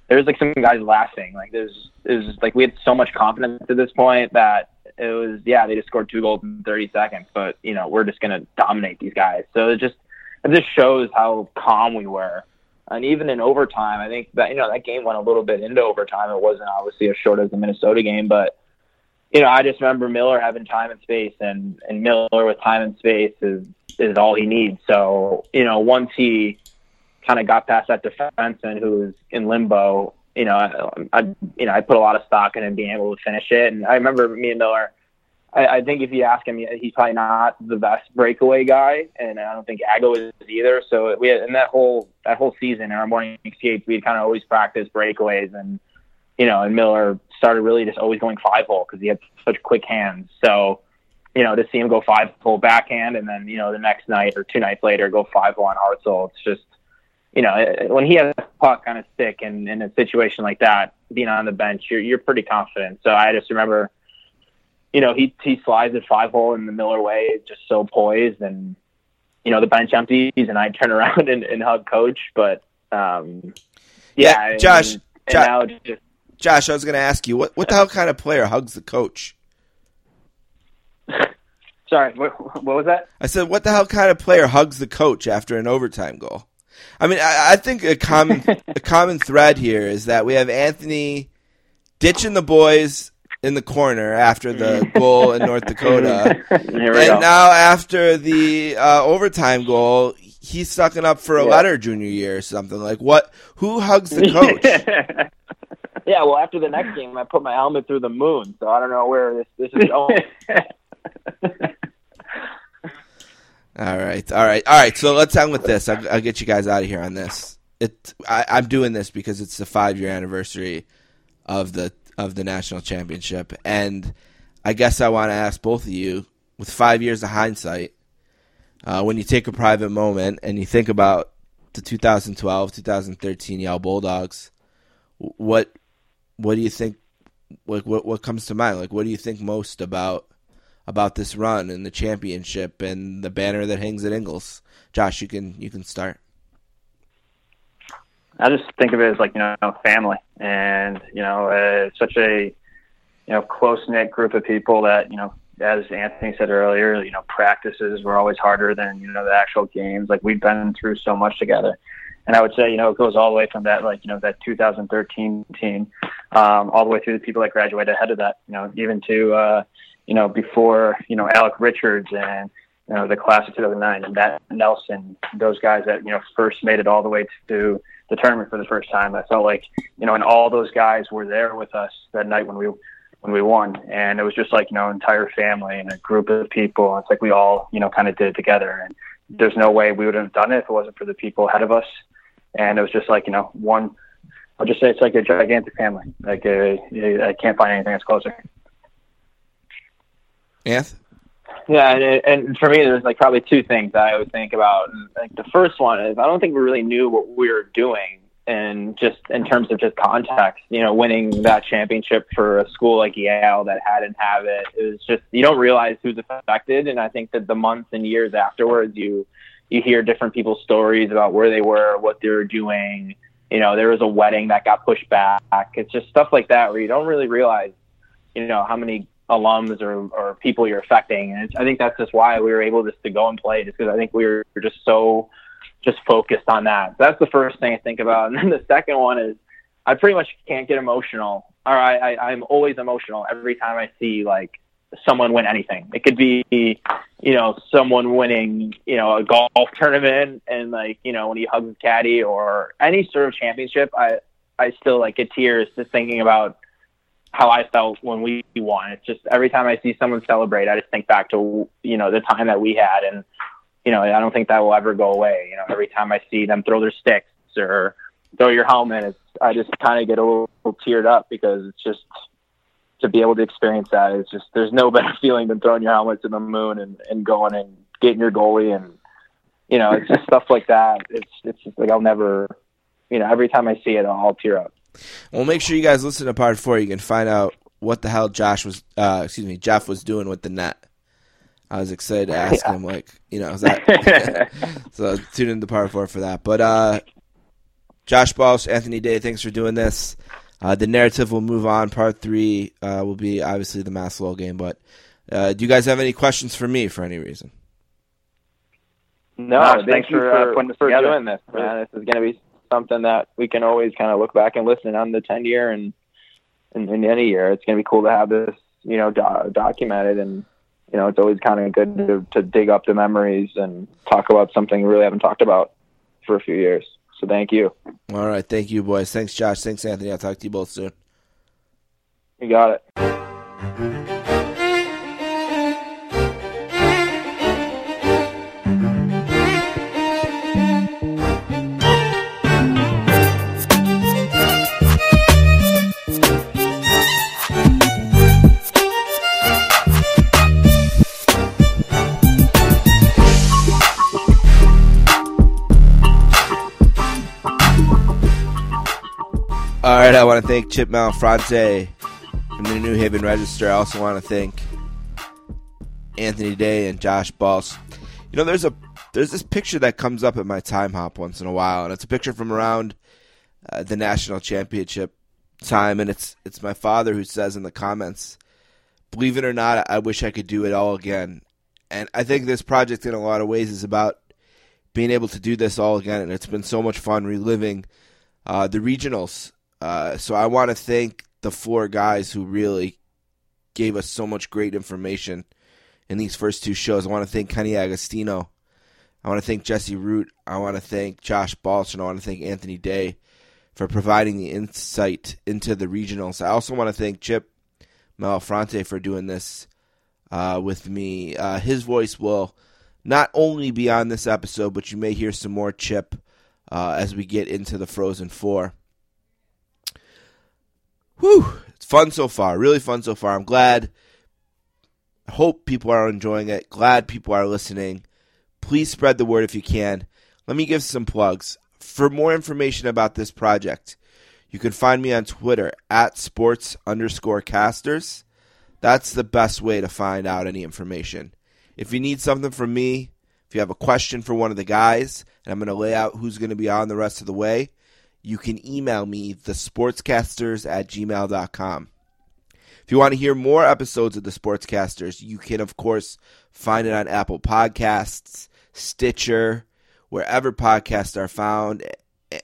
there was like some guys laughing. Like there's it was like we had so much confidence at this point that it was yeah they just scored two goals in 30 seconds, but you know we're just gonna dominate these guys. So it just it just shows how calm we were. And even in overtime, I think that you know that game went a little bit into overtime. It wasn't obviously as short as the Minnesota game, but you know I just remember Miller having time and space, and and Miller with time and space is is all he needs. So you know once he kind of got past that defenseman who was in limbo, you know I, I you know I put a lot of stock in him being able to finish it. And I remember me and Miller. I, I think if you ask him, he's probably not the best breakaway guy, and I don't think Ago is either. So we had in that whole that whole season in our morning skates, we kind of always practiced breakaways, and you know, and Miller started really just always going five hole because he had such quick hands. So you know, to see him go five hole backhand, and then you know the next night or two nights later go five hole on Hartzell, it's just you know when he has a puck on his stick and in a situation like that, being on the bench, you're you're pretty confident. So I just remember you know, he he slides at five hole in the Miller way, just so poised, and you know the bench empties, and I turn around and, and hug coach. But um, yeah, yeah Josh, and, Josh, and just, Josh, I was going to ask you what what the hell kind of player hugs the coach? Sorry, what, what was that? I said, what the hell kind of player hugs the coach after an overtime goal? I mean, I, I think a common a common thread here is that we have Anthony ditching the boys in the corner after the goal in North Dakota. And go. now after the uh, overtime goal, he's sucking up for a Yeah. letter junior year or something. Like what? Who hugs the coach? Yeah, well, after the next game, I put my helmet through the moon, so I don't know where this this is going. all right, all right, all right. So let's end with this. I'll, I'll get you guys out of here on this. It. I, I'm doing this because it's the five year anniversary of the of the national championship, and I guess I want to ask both of you, with five years of hindsight, uh, when you take a private moment and you think about the 2012, 2013 Yale Bulldogs, what what do you think? Like what what comes to mind? Like what do you think most about about this run and the championship and the banner that hangs at Ingalls? Josh, you can you can start. I just think of it as like you know family, and you know uh, such a you know close knit group of people that you know as Anthony said earlier, you know practices were always harder than you know the actual games. Like we've been through so much together, and I would say you know it goes all the way from that like you know that 2013 team, um, all the way through the people that graduated ahead of that. You know even to uh, you know before you know Alec Richards and you know the class of 2009 and Matt Nelson, those guys that you know first made it all the way to the tournament for the first time. I felt like, you know, and all those guys were there with us that night when we when we won, and it was just like you know, entire family and a group of people. It's like we all, you know, kind of did it together, and there's no way we would have done it if it wasn't for the people ahead of us. And it was just like you know, one. I'll just say it's like a gigantic family. Like uh, I can't find anything that's closer. Anth? Yeah, and, and for me, there's like probably two things that I would think about. And, like the first one is I don't think we really knew what we were doing, and just in terms of just context, you know, winning that championship for a school like Yale that hadn't have it, it was just you don't realize who's affected, and I think that the months and years afterwards, you you hear different people's stories about where they were, what they were doing. You know, there was a wedding that got pushed back. It's just stuff like that where you don't really realize, you know, how many alums or, or people you're affecting. And I think that's just why we were able just to go and play, just because I think we were just so just focused on that. That's the first thing I think about. And then the second one is I pretty much can't get emotional. Or I, I, I'm always emotional every time I see like someone win anything. It could be, you know, someone winning, you know, a golf tournament and like, you know, when he hugs his caddy or any sort of championship, I, I still like get tears just thinking about how I felt when we won. It's just every time I see someone celebrate, I just think back to you know the time that we had, and you know I don't think that will ever go away. You know, every time I see them throw their sticks or throw your helmet, it's I just kind of get a little, little teared up because it's just to be able to experience that is just there's no better feeling than throwing your helmet to the moon and and going and getting your goalie and you know it's just stuff like that. It's it's just like I'll never you know every time I see it I'll tear up. Well, make sure you guys listen to part four. You can find out what the hell Josh was, uh, excuse me, Jeff was doing with the net. I was excited to ask Yeah. him, like, you know, is that? so tune in to part four for that. But uh, Josh Balch, Anthony Day, thanks for doing this. Uh, the narrative will move on. Part three uh, will be obviously the Mass Lowell game. But uh, do you guys have any questions for me for any reason? No, No, thanks for, for, uh, this for doing this, man. This is going to be something that we can always kind of look back and listen on the 10 year and in, in any year. It's going to be cool to have this, you know, do- documented. And, you know, it's always kind of good to, to dig up the memories and talk about something we really haven't talked about for a few years. So thank you. All right. Thank you, boys. Thanks, Josh. Thanks, Anthony. I'll talk to you both soon. You got it. I want to thank Chip Malafronte from the New Haven Register. I also want to thank Anthony Day and Josh Balch. You know, there's a there's this picture that comes up at my time hop once in a while, and it's a picture from around uh, the national championship time, and it's it's my father who says in the comments, "Believe it or not, I wish I could do it all again." And I think this project, in a lot of ways, is about being able to do this all again, and it's been so much fun reliving uh, the regionals. Uh, so I want to thank the four guys who really gave us so much great information in these first two shows. I want to thank Kenny Agostino. I want to thank Jesse Root. I want to thank Josh Balch, and I want to thank Anthony Day for providing the insight into the regionals. I also want to thank Chip Malafronte for doing this uh, with me. Uh, his voice will not only be on this episode, but you may hear some more Chip uh, as we get into the Frozen Four. Whew, it's fun so far. Really fun so far. I'm glad. I Hope people are enjoying it. Glad people are listening. Please spread the word if you can. Let me give some plugs. For more information about this project, you can find me on Twitter at sports underscore casters. That's the best way to find out any information. If you need something from me, if you have a question for one of the guys, and I'm going to lay out who's going to be on the rest of the way, you can email me, thesportscasters at gmail.com. If you want to hear more episodes of the Sportscasters, you can, of course, find it on Apple Podcasts, Stitcher, wherever podcasts are found.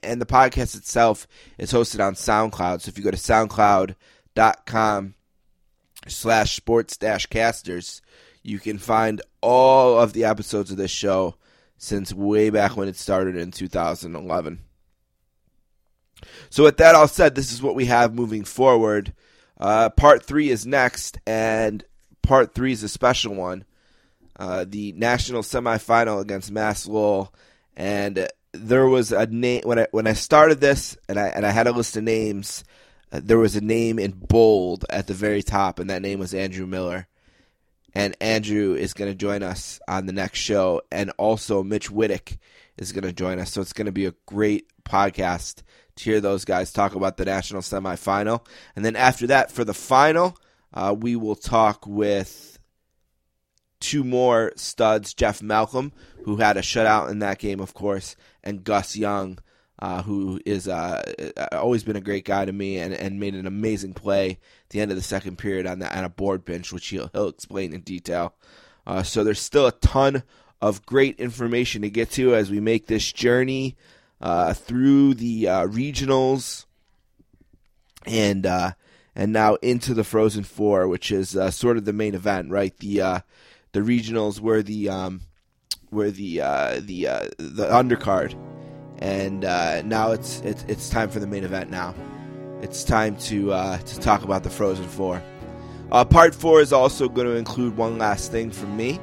And the podcast itself is hosted on SoundCloud. So if you go to soundcloud.com slash sports dash casters, you can find all of the episodes of this show since way back when it started in 2011. So, with that all said, this is what we have moving forward. Uh, part three is next, and part three is a special one. Uh, the national semifinal against Mass Lowell, and there was a name when I when I started this, and I and I had a list of names. Uh, there was a name in bold at the very top, and that name was Andrew Miller. And Andrew is going to join us on the next show, and also Mitch Witek is going to join us. So it's going to be a great podcast to hear those guys talk about the national semifinal. And then after that, for the final, uh, we will talk with two more studs Jeff Malcolm, who had a shutout in that game, of course, and Gus Young, uh, who is uh, always been a great guy to me and, and made an amazing play at the end of the second period on, the, on a board bench, which he'll, he'll explain in detail. Uh, so there's still a ton of great information to get to as we make this journey uh, through the uh, regionals and uh, and now into the Frozen Four, which is uh, sort of the main event, right? The uh, the regionals were the um, were the the the undercard, and now it's, it's it's time for the main event. Now it's time to to talk about the Frozen Four. part four is also going to include one last thing from me.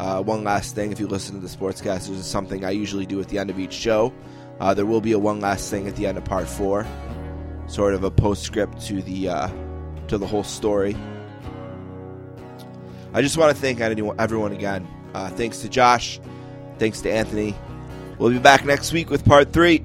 Uh, one last thing, if you listen to the Sportscasters, is something I usually do at the end of each show. Uh, there will be a one last thing at the end of part four, sort of a postscript to the uh, to the whole story. I just want to thank everyone again. Uh, thanks to Josh. Thanks to Anthony. We'll be back next week with part three.